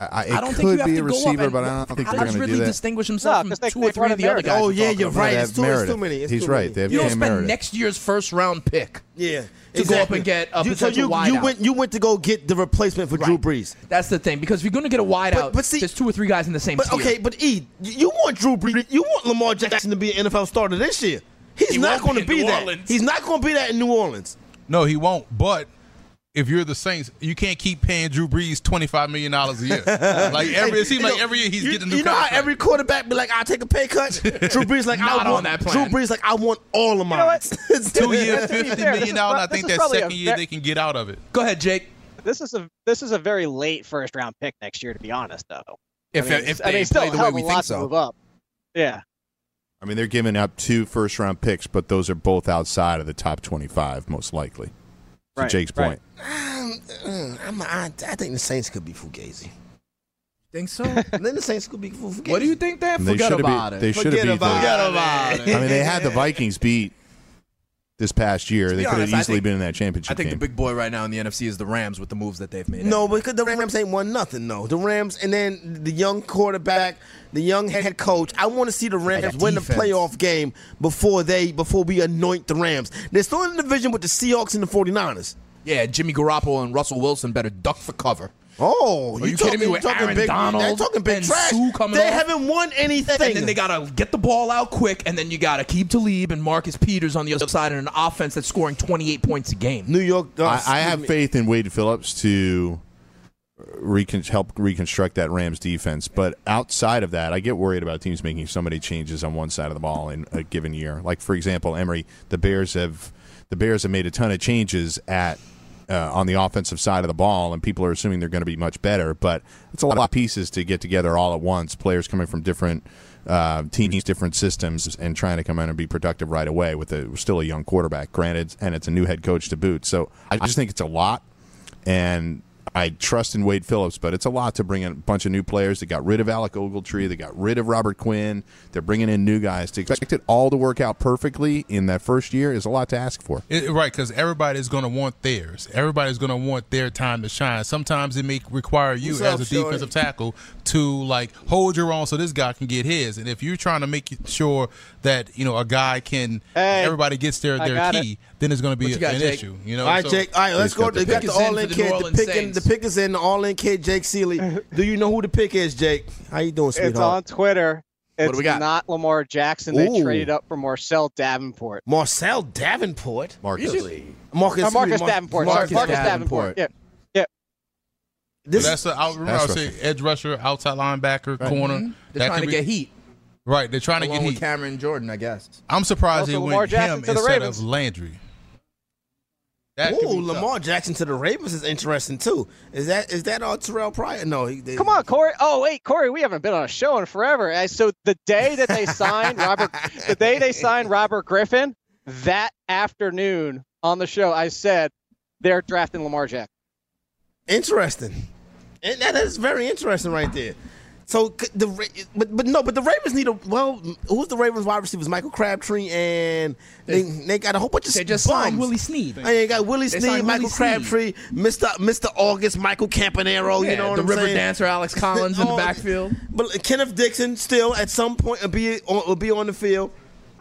I, it I don't could think you have be to a go up receiver, and- but I don't think How they're does going to Ridley do that. distinguish himself No, from 'cause they- two they or three of the other guys? Oh yeah, you're right. They It's too, it's too many. It's He's too right. many. They have You don't spend Meredith. next year's first round pick Yeah, to go up and get a You- so you, wideout. you went you went to go get the replacement for Drew Brees. That's the thing because if you're going to get a wideout, But- but see- there's two or three guys in the same But tier. okay, but E, you want Drew Brees? You want Lamar Jackson to be an NFL starter this year? He's He not going to in be that. He's not going to be that in New Orleans. no, he won't. But if you're the Saints, you can't keep paying Drew Brees twenty five million dollars a year. [LAUGHS] like every, it seems like know, every year he's you, getting new You know how every quarterback be like, "I'll take a pay cut." [LAUGHS] Drew Brees like, Not I on want that Drew. Brees like, I want all of mine. know what? [LAUGHS] two years, To be fifty fair, million this is dollars. I think that second year ve- they can get out of it. Go ahead, Jake. This is a this is a very late first round pick next year, to be honest. Though, If I mean, if I they mean, still play a the way we think lot to move up. Yeah, I mean, they're giving up two first round picks, but those are both outside of the top 25, most likely. To Right, Jake's right. point. Mm, I'm, I, I think the Saints could be Fugazi. think so. [LAUGHS] then the Saints could be Fugazi. what do you think? Then They forget should about have it. They should have beat. about the- Forget about it. I mean, they had the Vikings beat this past year. They could have honest, I easily think- been in that championship I think the big boy right now in the NFC is the Rams with the moves that they've made. No, because the Rams ain't won nothing. No, the Rams, and then the young quarterback, the young head coach. I want to see the Rams win the defense. playoff game before they before we anoint the Rams. They're still in the division with the Seahawks and the 49ers. Yeah, Jimmy Garoppolo and Russell Wilson better duck for cover. Oh, Are you kidding me with talking Aaron big, Donald they're talking big and trash. Suh coming they off? haven't won anything. And then they gotta get the ball out quick, and then you gotta keep Talib and Marcus Peters on the other side in an offense that's scoring 28 points a game. New York. uh, I, I have faith in Wade Phillips to recon- help reconstruct that Rams defense. But outside of that, I get worried about teams making so many changes on one side of the ball in a given year. Like for example, Emery, the Bears have the Bears have made a ton of changes at uh, on the offensive side of the ball, and people are assuming they're going to be much better. But it's a lot of pieces to get together all at once. Players coming from different uh, teams, different systems, and trying to come in and be productive right away with a still a young quarterback. Granted, and it's a new head coach to boot. So I just think it's a lot, and I trust in Wade Phillips, but it's a lot to bring in a bunch of new players. They got rid of Alec Ogletree. They got rid of Robert Quinn. They're bringing in new guys. To expect it all to work out perfectly in that first year is a lot to ask for. It, right, because everybody's going to want theirs. Everybody's going to want their time to shine. Sometimes it may require you What's as up, a Shorty? defensive tackle to like hold your own so this guy can get his. And if you're trying to make sure that you know a guy can, Hey, everybody gets their their got key, then it's going to be What you got, an Jake? issue. You know. All right, So- Jake. All right, let's go. got the They got pick. the Pick is all in kid. New The pick, in, Saints. The pick is in. The all in kid. Jake Ciely. Do you know who the pick is, Jake? How you doing, It's on? Twitter. It's do we got? not Lamar Jackson. They Ooh. traded up for Marcel Davenport. Marcel Davenport. Marcus. Marcus. Or Marcus excuse me, Mar- Davenport. Marcus Marcus, Marcus Davenport. Davenport. Yeah. This that's a, I remember Pass I say edge rusher, outside linebacker, corner. Mm-hmm. They're That trying to could get heat. Right, they're trying to Along get with heat. Cameron Jordan, I guess. I'm surprised Also they Lamar went Jackson him to the instead Ravens. of Landry. That could Ooh, be tough. Lamar Jackson to the Ravens is interesting too. Is that is that all Terrell Pryor? No, he, they, Come on, Corey. Oh, wait, Corey, we haven't been on a show in forever. Uh, So the day that they signed [LAUGHS] Robert, the day they signed Robert Griffin, that afternoon on the show, I said they're drafting Lamar Jackson. Interesting. And that is very interesting right there. So the but but no, but the Ravens need a well. Who's the Ravens wide receivers? Michael Crabtree and they they got a whole bunch of They just bums. signed Willie Snead. Oh, and they got Willie They Snead, Michael Willie Crabtree, Mister Mister August, Michael Campanaro. you know what the I'm river saying? dancer Alex [LAUGHS] Collins in the Oh, backfield. But Kenneth Dixon still at some point will be on, will be on the field.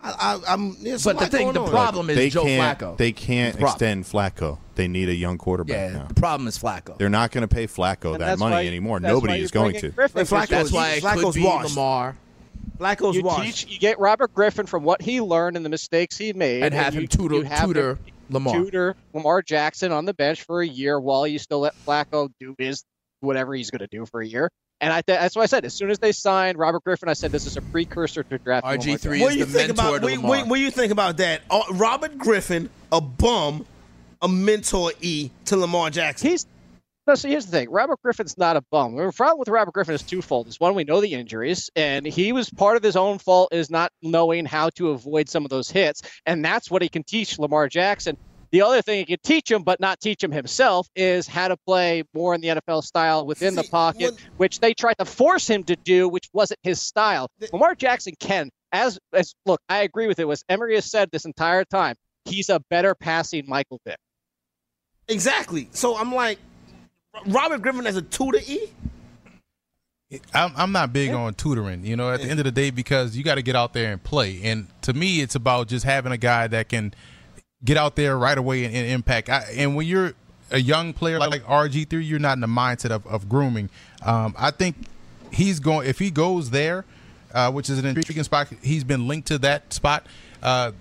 I, I, I'm. There's But the thing, the on. problem is They Joe can't. Flacco. They can't The problem. extend Flacco. They need a young quarterback Yeah, now. the problem is Flacco. They're not going to pay Flacco And that money why- anymore. Nobody is you're going bringing to. Griffin, Hey, Flacco- That's why it Flacco's could be washed. Lamar Flacco's You washed. teach, you get Robert Griffin from what he learned and the mistakes he made, and have you, him tutor you have him tutor Lamar. tutor Lamar Jackson on the bench for a year while you still let Flacco do his whatever he's going to do for a year. And I th- that's why I said as soon as they signed Robert Griffin, I said this is a precursor to draft. RG3 What is do you the think mentor about? to What, Lamar. what, what do you think about that? Uh, Robert Griffin, a bum, a mentor e to Lamar Jackson. He's no. So here's the thing: Robert Griffin's not a bum. The problem with Robert Griffin is twofold. Is one, we know the injuries, and he was part of his own fault is not knowing how to avoid some of those hits, and that's what he can teach Lamar Jackson. The other thing he could teach him, but not teach him himself, is how to play more in the NFL style within the pocket, what- which they tried to force him to do, which wasn't his style. Lamar Jackson can, as as look, I agree with it. Was Emery has said this entire time, he's a better passing Michael Vick. exactly. So I'm like, Robert Griffin as a tutor e. I'm, I'm not big on tutoring, you know, at the end of the day, because you got to get out there and play. And to me, it's about just having a guy that can get out there right away and, and impact. I, and when you're a young player like, like RG3, you're not in the mindset of, of grooming. Um, I think he's going, if he goes there, uh, which is an intriguing spot, he's been linked to that spot. Uh,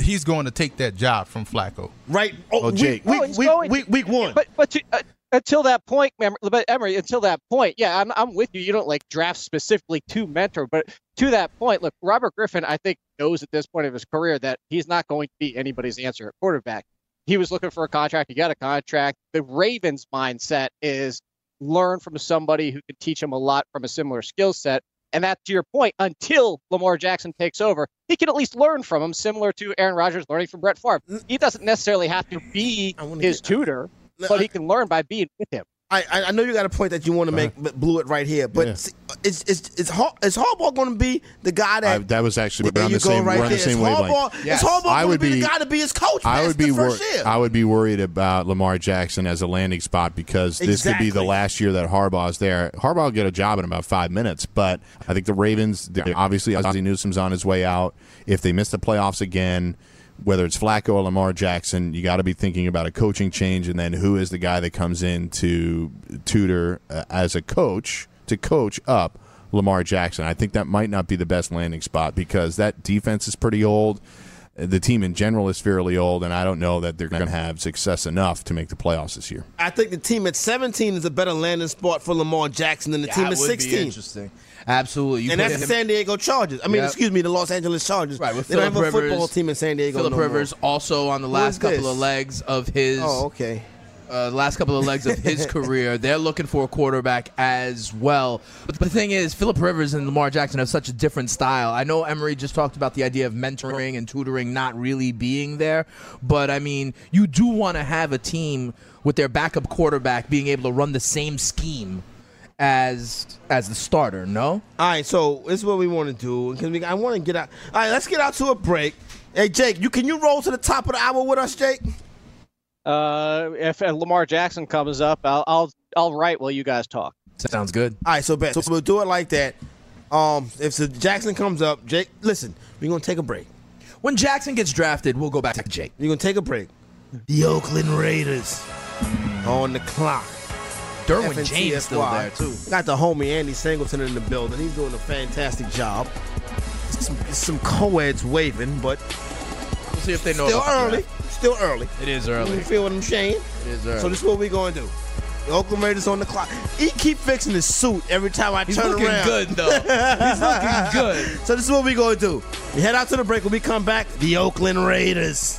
he's going to take that job from Flacco. Right. Oh, Oh, Jake. Week, Oh, he's week, week, week one. But but to, uh, until that point, but Emery, until that point, yeah, I'm I'm with you. You don't like draft specifically to mentor, but to that point, look, Robert Griffin, I think knows at this point of his career that he's not going to be anybody's answer at quarterback. He was looking for a contract. He got a contract. The Ravens' mindset is learn from somebody who can teach him a lot from a similar skill set. And that, to your point, until Lamar Jackson takes over, he can at least learn from him, similar to Aaron Rodgers learning from Brett Favre. Mm. He doesn't necessarily have to be his get- tutor, but I- he can learn by being with him. I, I I know you got a point that you want to make, but blew it right here. But Yeah. see, is is is, Har- is Harbaugh going to be the guy that? I, that was actually there we're on you the go same. right we're on the same is wavelength. Harbaugh, Yes. is Harbaugh I going to would be, the guy to be his coach? I would be the wor- I would be worried about Lamar Jackson as a landing spot because this could be the last year that Harbaugh's there. Harbaugh will get a job in about five minutes, but I think the Ravens they're- obviously Ozzie Newsome's on his way out. If they miss the playoffs again, whether it's Flacco or Lamar Jackson, you got to be thinking about a coaching change, and then who is the guy that comes in to tutor uh, as a coach to coach up Lamar Jackson. I think that might not be the best landing spot because that defense is pretty old. The team in general is fairly old, and I don't know that they're going to have success enough to make the playoffs this year. I think the team at 17 is a better landing spot for Lamar Jackson than the team That at would be 16. interesting. Absolutely. You And that's the him- San Diego Chargers. I mean, Yep. excuse me, the Los Angeles Chargers. Right, with they don't have Philip a football team in San Diego. Philip no more. Rivers also on the last couple this? of legs of his Oh, okay. uh, last couple of legs of his [LAUGHS] career. They're looking for a quarterback as well. But the thing is, Philip Rivers and Lamar Jackson have such a different style. I know Emery just talked about the idea of mentoring and tutoring not really being there, but I mean, you do want to have a team with their backup quarterback being able to run the same scheme as as the starter. No. All right, so this is what we want to do because we, I want to get out. All right, let's get out to a break. Hey, Jake, you can you roll to the top of the hour with us, Jake? Uh, if uh, Lamar Jackson comes up, I'll I'll I'll write while you guys talk. Sounds good. All right, so bet. So we'll do it like that. Um, if the Jackson comes up, Jake, listen, we're gonna take a break. When Jackson gets drafted, we'll go back to Jake. We're gonna take a break. The Oakland Raiders on the clock. Derwin. James still there too. Got the homie Andy Singleton in the building. He's doing a fantastic job. Some, some co-eds waving, but We'll see if they know. still early. draft. Still early. It is You early. feel what I'm saying? It is early. So this is what we're gonna do. The Oakland Raiders on the clock. He keep fixing his suit every time I turn around. He's turn looking around. good though. He's looking [LAUGHS] good. So this is what we're gonna do. We head out to the break. When we come back, the Oakland Raiders.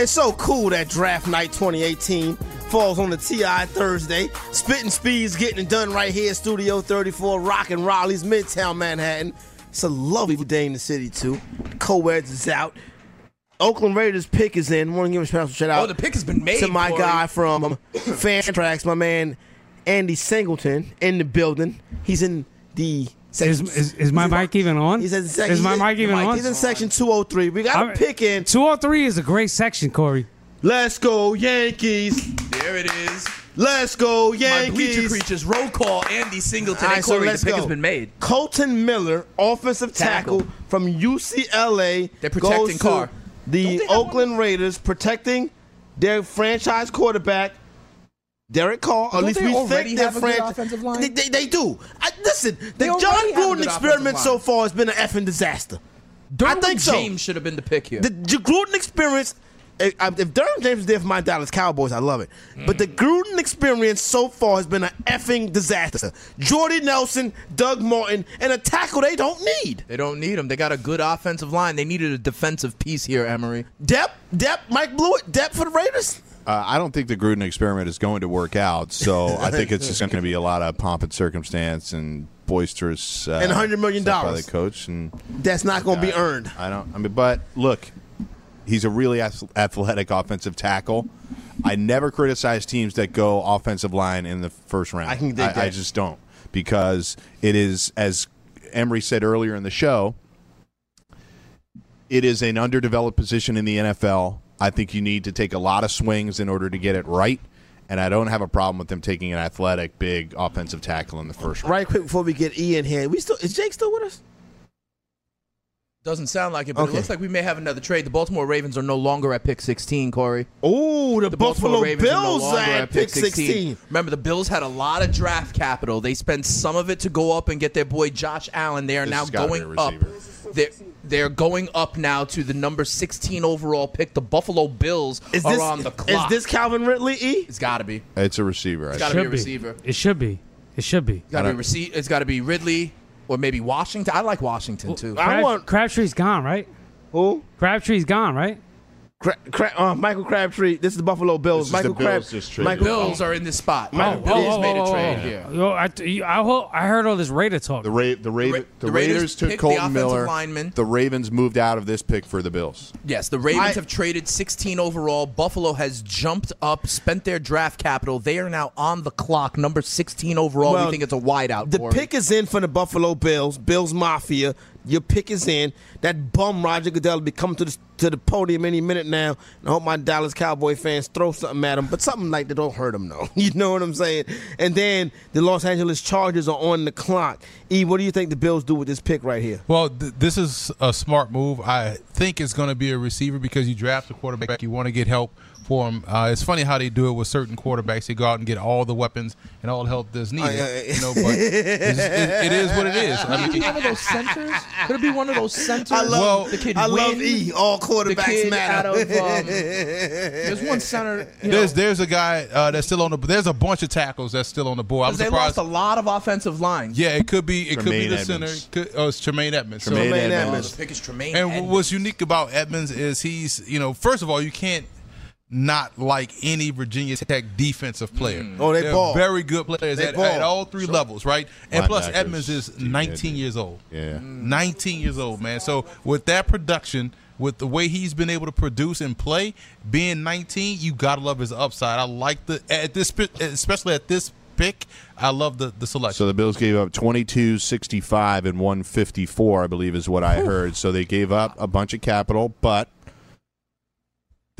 It's so cool that draft night 2018 falls on the TI Thursday. Spitting Speeds getting it done right here, Studio 34, Rockin' Raleigh's Midtown Manhattan. It's a lovely day in the city too. Co-eds is out. Oakland Raiders pick is in. Want to give a special shout out Oh, the pick has been made. to my Corey. guy from Fan Tracks, my man Andy Singleton in the building. He's in the Is, is, is my mic even on? He's in section. Is my mic even on? He's in section 203. We got I'm- a pick in. 203 is a great section, Corey. Let's go Yankees. There it is. Let's go Yankees. My bleacher Yankees. creatures. Roll call. Andy Singleton. All right, and so Corey, let's the pick go. has been made. Colton Miller, offensive tackle, Tackle. from UCLA. They're protecting goes to Carr. Don't The Oakland Raiders protecting their franchise quarterback, Derek Carr. Or Don't at least they we already think their have a good offensive line? They, they, they do. I, listen, the already Jon Gruden experiment so far has been an effing disaster. Derwin I think so. James should have been the pick here. The, the Gruden experience. If, if Derwin James is there for my Dallas Cowboys, I love it. Mm. But the Gruden experience so far has been an effing disaster. Jordy Nelson, Doug Martin, and a tackle they don't need. they don't need him. They got a good offensive line. They needed a defensive piece here, Emery. Dep, Dep, Mike Blewett, Dep for the Raiders. Uh, I don't think the Gruden experiment is going to work out. So I think it's just going to be a lot of pomp and circumstance and boisterous uh, And $100 million. by the coach. And That's not going to be earned. I don't. I mean, but look, he's a really athletic offensive tackle. I never criticize teams that go offensive line in the first round. I can dig I, I just don't because it is as Emery said earlier in the show. It is an underdeveloped position in the NFL. I think you need to take a lot of swings in order to get it right. And I don't have a problem with them taking an athletic, big offensive tackle in the first round. Right quick before we get Ian here, we still is Jake still with us? Doesn't sound like it, but Okay. it looks like we may have another trade. The Baltimore Ravens are no longer at pick 16, Corey. Oh, the, The Buffalo Baltimore Ravens are no Bills longer at pick 16. Remember, the Bills had a lot of draft capital. They spent some of it to go up and get their boy Josh Allen. They are This now has gotta be going up. They're, they're going up now to the number 16 overall pick. The Buffalo Bills Is are this on the clock. is this Calvin Ridley? E? it's got to be. It's a receiver. It's got to be a Should receiver. It should be. It should be. It's got to be rece- It's got to be Ridley or maybe Washington. I like Washington too. I Crab- want- Crabtree's gone, right? Who? Crabtree's gone, right? Cra- Cra- uh, Michael Crabtree. This is the Buffalo Bills. This is the Michael Bills Crab- just traded. Michael Bills are in this spot. Michael Bills Bills made a oh, trade oh, here. Yo, I, you- I, ho- I heard all this Raider talk. The Ra- the, Ra- Ra- the, the Raiders, Raiders took picked the Colton offensive Miller. lineman. The Ravens moved out of this pick for the Bills. Yes, the Ravens I- have traded 16 overall. Buffalo has jumped up, spent their draft capital. They are now on the clock, number 16 overall. Well, we think it's a wideout. The Corey. pick is in for the Buffalo Bills, Bills Mafia. Your pick is in. That bum Roger Goodell will be coming to the to the podium any minute now. And I hope my Dallas Cowboy fans throw something at him, but something like that don't hurt him though. [LAUGHS] You know what I'm saying? And then the Los Angeles Chargers are on the clock. E, what do you think the Bills do with this pick right here? Well, th- this is a smart move. I think it's going to be a receiver because you draft a quarterback, you want to get help for him. Uh, it's funny how they do it with certain quarterbacks. They go out and get all the weapons and all the help that's needed. Oh, yeah, yeah. You know, but it's, it, it is what it is. I Could it be one of those centers? Could it be one of those centers? I love, Well, the kid I love Wynn, E. All the quarterbacks kid matter. out of um, [LAUGHS] there's one center. There's know, there's a guy uh, that's still on the. There's a bunch of tackles that's still on the board. I'm 'cause they surprised. lost a lot of offensive lines. yeah, it could be. It could be the Edmunds. center. Could, oh, it's Tremaine Edmunds. So- Tremaine Tremaine Oh, Edmunds. the pick is Tremaine. And Edmunds. what's unique about Edmunds is he's, you know, first of all, you can't not like any Virginia Tech defensive player. Mm. Oh, they They're ball. very good players at, ball. at all three levels, right? And plus, Edmunds is 19 years old. Yeah. Mm. 19 years old, man. So with that production, with the way he's been able to produce and play, being 19, you gotta love his upside. I like the at this, pi- especially at this pick. I love the the selection. So the Bills gave up 22, 65, and 154, I believe is what I heard. So they gave up a bunch of capital, but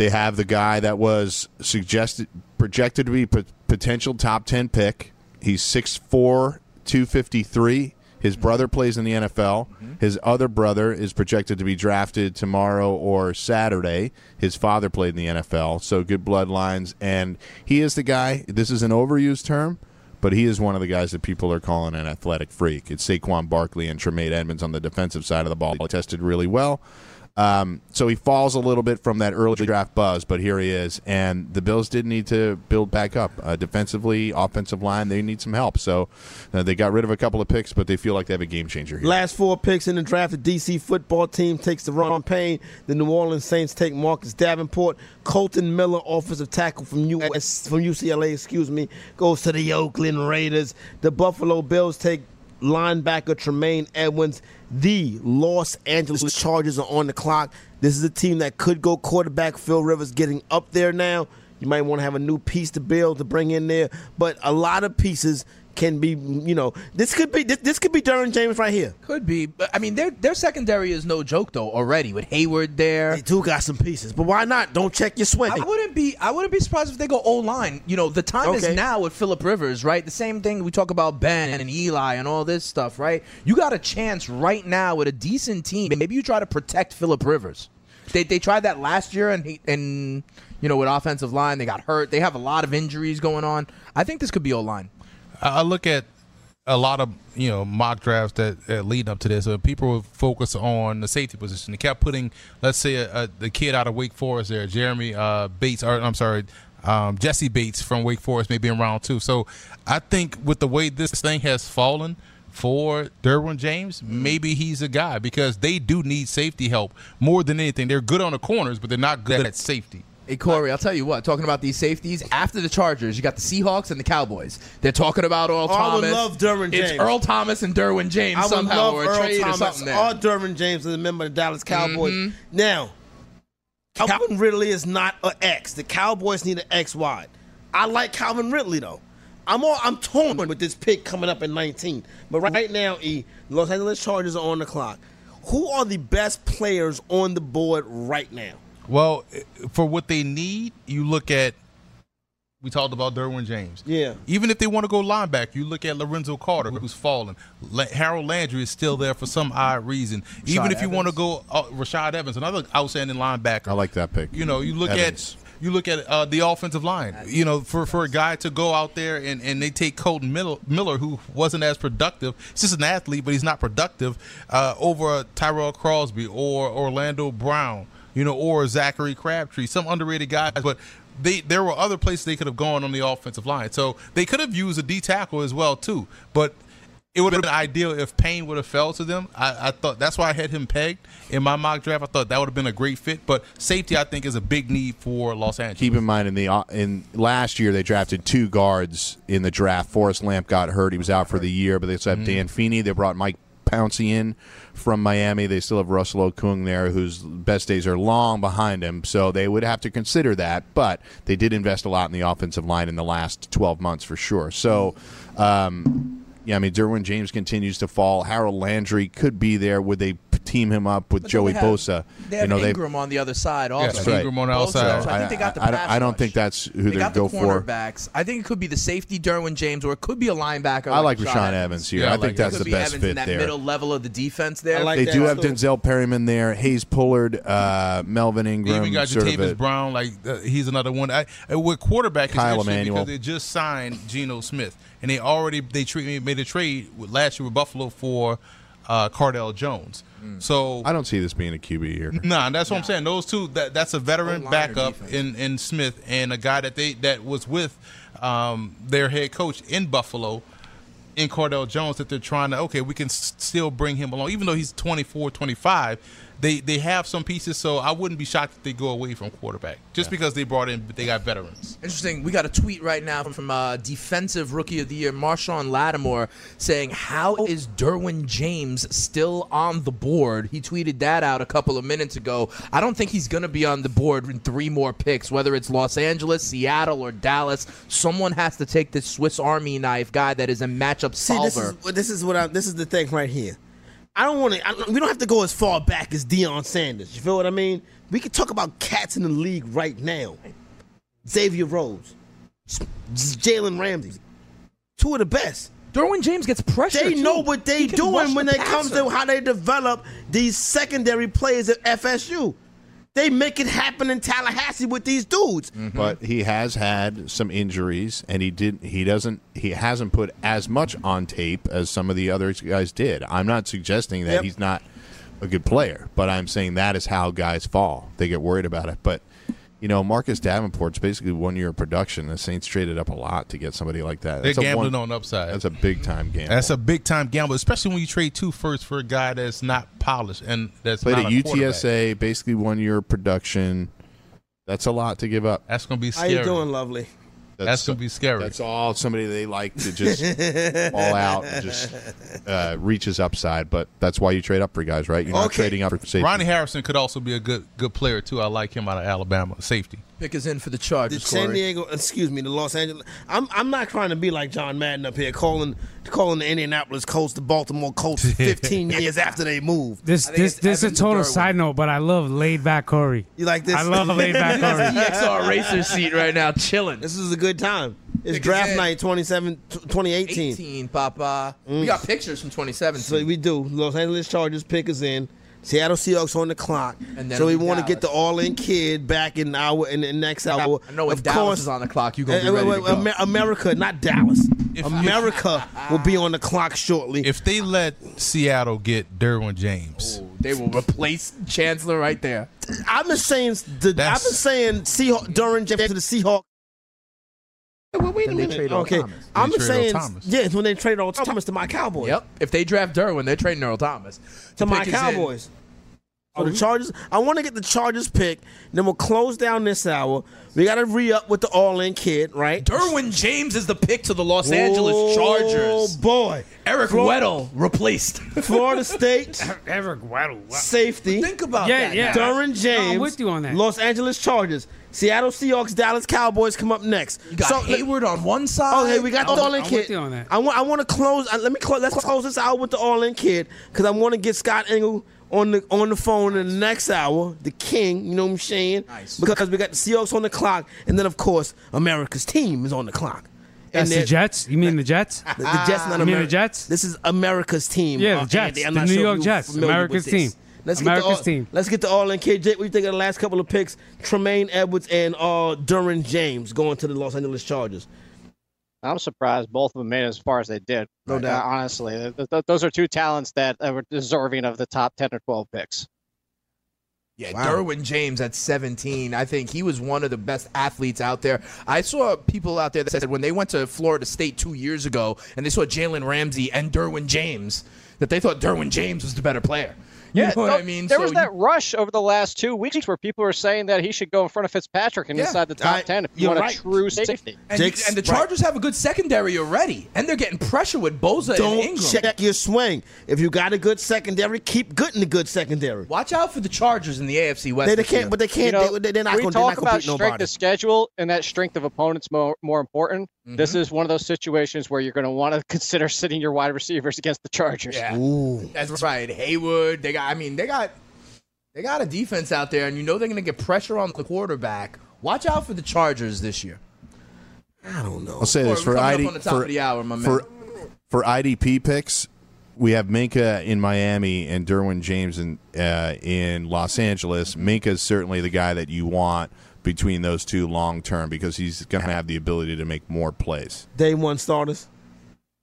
they have the guy that was suggested projected to be p- potential top 10 pick. He's 6'4", 253. His mm-hmm. brother plays in the NFL. Mm-hmm. His other brother is projected to be drafted tomorrow or Saturday. His father played in the NFL, so good bloodlines. And he is the guy. This is an overused term, but he is one of the guys that people are calling an athletic freak. It's Saquon Barkley and Tremaine Edmunds on the defensive side of the ball. He tested really well. Um, so he falls a little bit from that early draft buzz, but here he is. And the Bills did need to build back up uh, defensively, offensive line. They need some help. So uh, they got rid of a couple of picks, but they feel like they have a game changer here. Last four picks in the draft, the DC football team takes Da'Ron Payne. The New Orleans Saints take Marcus Davenport. Colton Miller, offensive tackle from US, from UCLA, excuse me, goes to the Oakland Raiders. The Buffalo Bills take linebacker Tremaine Edmunds. The Los Angeles Chargers are on the clock. This is a team that could go quarterback. Phil Rivers getting up there now. You might want to have a new piece to build to bring in there, but a lot of pieces can be, you know, this could be this, this could be Derwin James right here. Could be, but I mean, their their secondary is no joke though. Already with Hayward there, They do got some pieces, but why not? Don't check your swing. I wouldn't be I wouldn't be surprised if they go O line. You know, the time Okay. is now with Philip Rivers, right? The same thing we talk about Ben and Eli and all this stuff, right? You got a chance right now with a decent team. Maybe you try to protect Philip Rivers. They they tried that last year and he, and you know with offensive line they got hurt. They have a lot of injuries going on. I think this could be O line. I look at a lot of you know mock drafts that, that lead up to this. Uh, people would focus on the safety position. They kept putting, let's say, a, a, the kid out of Wake Forest there, Jeremy uh, Bates, or I'm sorry, um, Jesse Bates from Wake Forest, maybe in round two. So I think with the way this thing has fallen for Derwin James, maybe he's a guy because they do need safety help more than anything. They're good on the corners, but they're not good at safety. Hey Corey, I'll tell you what. Talking about these safeties, after the Chargers, you got the Seahawks and the Cowboys. They're talking about Earl Oh, I would love Derwin James. It's Earl Thomas and Derwin James I would somehow, love or a Earl trade or something there. or Derwin James is a member of the Dallas Cowboys. Mhm. Now, Calvin Ridley is not an X. The Cowboys need an X wide. I like Calvin Ridley though. I'm all, I'm torn with this pick coming up in 19. But right now, E, the Los Angeles Chargers are on the clock. Who are the best players on the board right now? Well, for what they need, you look at. We talked about Derwin James. Yeah. Even if they want to go linebacker, you look at Lorenzo Carter, who's fallen. La- Harold Landry is still there for some odd reason. Even if you want to go uh, Rashad Evans, another outstanding linebacker. I like that pick. You know, you look Evans. at you look at uh, the offensive line. You know, for, for a guy to go out there and, and they take Colton Miller, Miller, who wasn't as productive. He's just an athlete, but he's not productive. Uh, over Tyrell Crosby or Orlando Brown, you know, or Zachary Crabtree, some underrated guys, but. They, there were other places they could have gone on the offensive line, so they could have used a D tackle as well too. But it would have been ideal if Payne would have fell to them. I, I thought that's why I had him pegged in my mock draft. I thought that would have been a great fit. But safety, I think, is a big need for Los Angeles. Keep in mind in the uh, in last year they drafted two guards in the draft. Forrest Lamp got hurt; he was out for the year. But they still have Dan Feeney. They brought Mike Pouncey in from Miami. They still have Russell Okung there, whose best days are long behind him. So they would have to consider that. But they did invest a lot in the offensive line in the last twelve months for sure. So. Um, yeah, I mean, Derwin James continues to fall. Harold Landry could be there. Would they team him up with But Joey they have- Bosa? They have you know, Ingram on the other side also. Yes, Ingram on the Also, outside. So I think they got the I, I, pass I don't rush. think that's who They they got go the for. cornerbacks. I think it could be the safety Derwin James, or it could be a linebacker. I like Rashaan Rashaan Evans here. Yeah, I I like think it. that's the best Evans in fit that there. middle level of the defense there. I like They that do have too. Denzel Perryman there, Hayes Pullard, uh, Melvin They Ingram, even got sort of Jatavis Brown, like uh, he's another one. I, uh, with quarterback, Kyle interesting Emanuel. because they just signed Geno Smith, and they already they tre- made a trade with, last year with Buffalo for uh, Cardale Jones. So I don't see this being a QB here. [LAUGHS] Nah, that's what I'm saying. Those two, that that's a veteran O-liner backup in, in Smith and a guy that they that was with um, their head coach in Buffalo in Cardale Jones that they're trying to okay, we can s- still bring him along even though he's 24, 25. They they have some pieces, so I wouldn't be shocked if they go away from quarterback just because they brought in they got veterans. Interesting. We got a tweet right now from uh, defensive rookie of the year, Marshon Lattimore, saying, "How is Derwin James still on the board?" He tweeted that out a couple of minutes ago. I don't think he's going to be on the board in three more picks, whether it's Los Angeles, Seattle, or Dallas. Someone has to take this Swiss Army knife guy that is a matchup See, solver. this is this is what I this is the thing right here. I don't want to. We don't have to go as far back as Deion Sanders. You feel what I mean? We can talk about cats in the league right now. Xavier Rhodes, Jalen Ramsey, two of the best. Derwin James gets pressure. They too. know what they He doing when the it comes to how they develop these secondary players at FSU. They make it happen in Tallahassee with these dudes. Mm-hmm. but he has had some injuries and he did he doesn't he hasn't put as much on tape as some of the other guys did i'm not suggesting that Yep. he's not a good player but i'm saying that is how guys fall they get worried about it but you know marcus davenport's basically one year of production the saints traded up a lot to get somebody like that They're That's a gambling one- on upside. that's a big time gamble That's a big time gamble, especially when you trade two first for a guy that's not polished and that's played not at a quarterback. utsa basically one year of production that's a lot to give up That's gonna be How scary. you doing, lovely? That's gonna be scary. That's all somebody they like to just [LAUGHS] all out and just uh, reaches upside. But that's why you trade up for guys, right? You're not trading up for safety. Ronnie Harrison could also be a good good player too. I like him out of Alabama, safety. Pick is in for the The Chargers. San Corey. Diego, excuse me, the Los Angeles. I'm I'm not trying to be like John Madden up here, calling calling the Indianapolis Colts the Baltimore Colts [LAUGHS] 15 years after they moved. This this this is a total or side note, but I love laid back Corey. You like this? I love a laid back [LAUGHS] Corey. EXR racer seat right now, chilling. This is a good time. It's Pick draft night 27, 2018. 18, Papa. We got mm. pictures from 2017. So we do. Los Angeles Chargers pick us in. Seattle Seahawks on the clock. And then so we want to get the all-in kid back in our in the next hour. I know when of Dallas course, is on the clock, you gonna be Uh, ready wait, to go. America, not Dallas. If- America [LAUGHS] will be on the clock shortly. If they let Seattle get Derwin James, They will replace Chancellor right there. I've been saying the, I've That's- been saying Seahawk during Jeff to the Seahawks. Wait, wait a minute. trade okay, Thomas. I'm They been trade Earl saying Thomas. yes when they trade Earl oh, Thomas to my Cowboys. Yep. If they draft Derwin, they're trading Earl Thomas. to The my pick in. Cowboys. So oh, the Chargers, I want to get the Chargers pick. Then we'll close down this hour. We got to re up with the all in kid, right? Derwin James is the pick to the Los Angeles Chargers. Oh boy, Eric Flo- Weddle replaced. Florida [LAUGHS] State Eric Weddle. Wow. safety. Think about Yeah, that. yeah. now. Derwin James. I'm with you on that. Los Angeles Chargers, Seattle Seahawks, Dallas Cowboys come up next. You got So, Hayward on one side. Okay, we got the I'm- all in kid. on that. I want I want to close. uh, let me close. Let's close this out with the all in kid because I want to get Scott Engel on the on the phone in the next hour. The king, you know what I'm saying? Nice. Because we got the Seahawks on the clock, and then of course America's team is on the clock. That's and the Jets. You mean the Jets? The, the Jets, not You mean the Jets? This is America's team. Yeah, the uh, Jets. Andy. The New sure York you're Jets. familiar with America's this. team. Let's America's get the all, team. Let's get the all in kid. Jake, what do you think of the last couple of picks? Tremaine Edwards and uh, Derwin James going to the Los Angeles Chargers. I'm surprised both of them made it as far as they did. No Uh, doubt. honestly, Th- th- those are two talents that were deserving of the top 10 or 12 picks. Yeah, Wow. Derwin James at 17. I think he was one of the best athletes out there. I saw people out there that said when they went to Florida State two years ago and they saw Jalen Ramsey and Derwin James, that they thought Derwin James was the better player. You Yeah, know what no, I mean? There So was you- that rush over the last two weeks where people were saying that he should go in front of Fitzpatrick and Yeah. inside the top I- ten if you want right. a true safety. And, Jake's and the right. Chargers have a good secondary already, and they're getting pressure with Bosa and Don't Ingram. check your swing. If you got a good secondary, keep good in the good secondary. Watch out for the Chargers in the AFC West. They, they can't, but they can't. know, they, they're not we going talk to about beat strength nobody. of schedule and that strength of opponents more more important. Mm-hmm. This is one of those situations where you're going to want to consider sitting your wide receivers against the Chargers. Yeah, Ooh. that's right. Hayward, they got. I mean, they got. They got a defense out there, and you know they're going to get pressure on the quarterback. Watch out for the Chargers this year. I don't know. I'll say this for ID the for, the hour, my man. for for IDP picks. We have Minkah in Miami and Derwin James in uh, in Los Angeles. Minkah is certainly the guy that you want between those two long term because he's going to have the ability to make more plays. Day one starters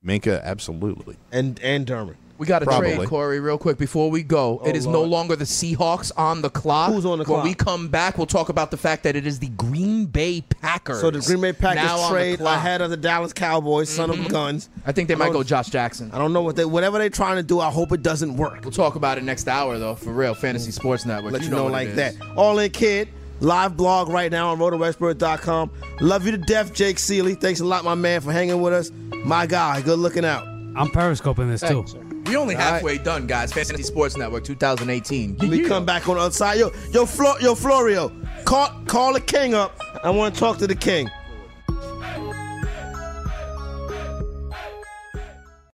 Minkah, absolutely. and and Dermot. We got to trade Corey real quick before we go. it oh, is no longer the Seahawks on the clock. Who's on the clock? When we come back, we'll talk about the fact that it is the Green Bay Packers. So the Green Bay Packers on trade clock. ahead of the Dallas Cowboys, son of mm-hmm. guns. I think they I might go Josh Jackson. I don't know what they whatever they're trying to do. I hope it doesn't work. We'll talk about it next hour, though, for real. Fantasy Sports Network. Let you, know, what like that. All in kid. Live blog right now on rotowestbird.com. Love you to death, Jake Ciely. Thanks a lot, my man, for hanging with us. My guy, good looking out. I'm periscoping this too. Sir. We only halfway done, guys. Fantasy Sports Network 2018. We come back on the other side. Yo, yo, Flo, yo, Florio, call, call the king up. I want to talk to the king.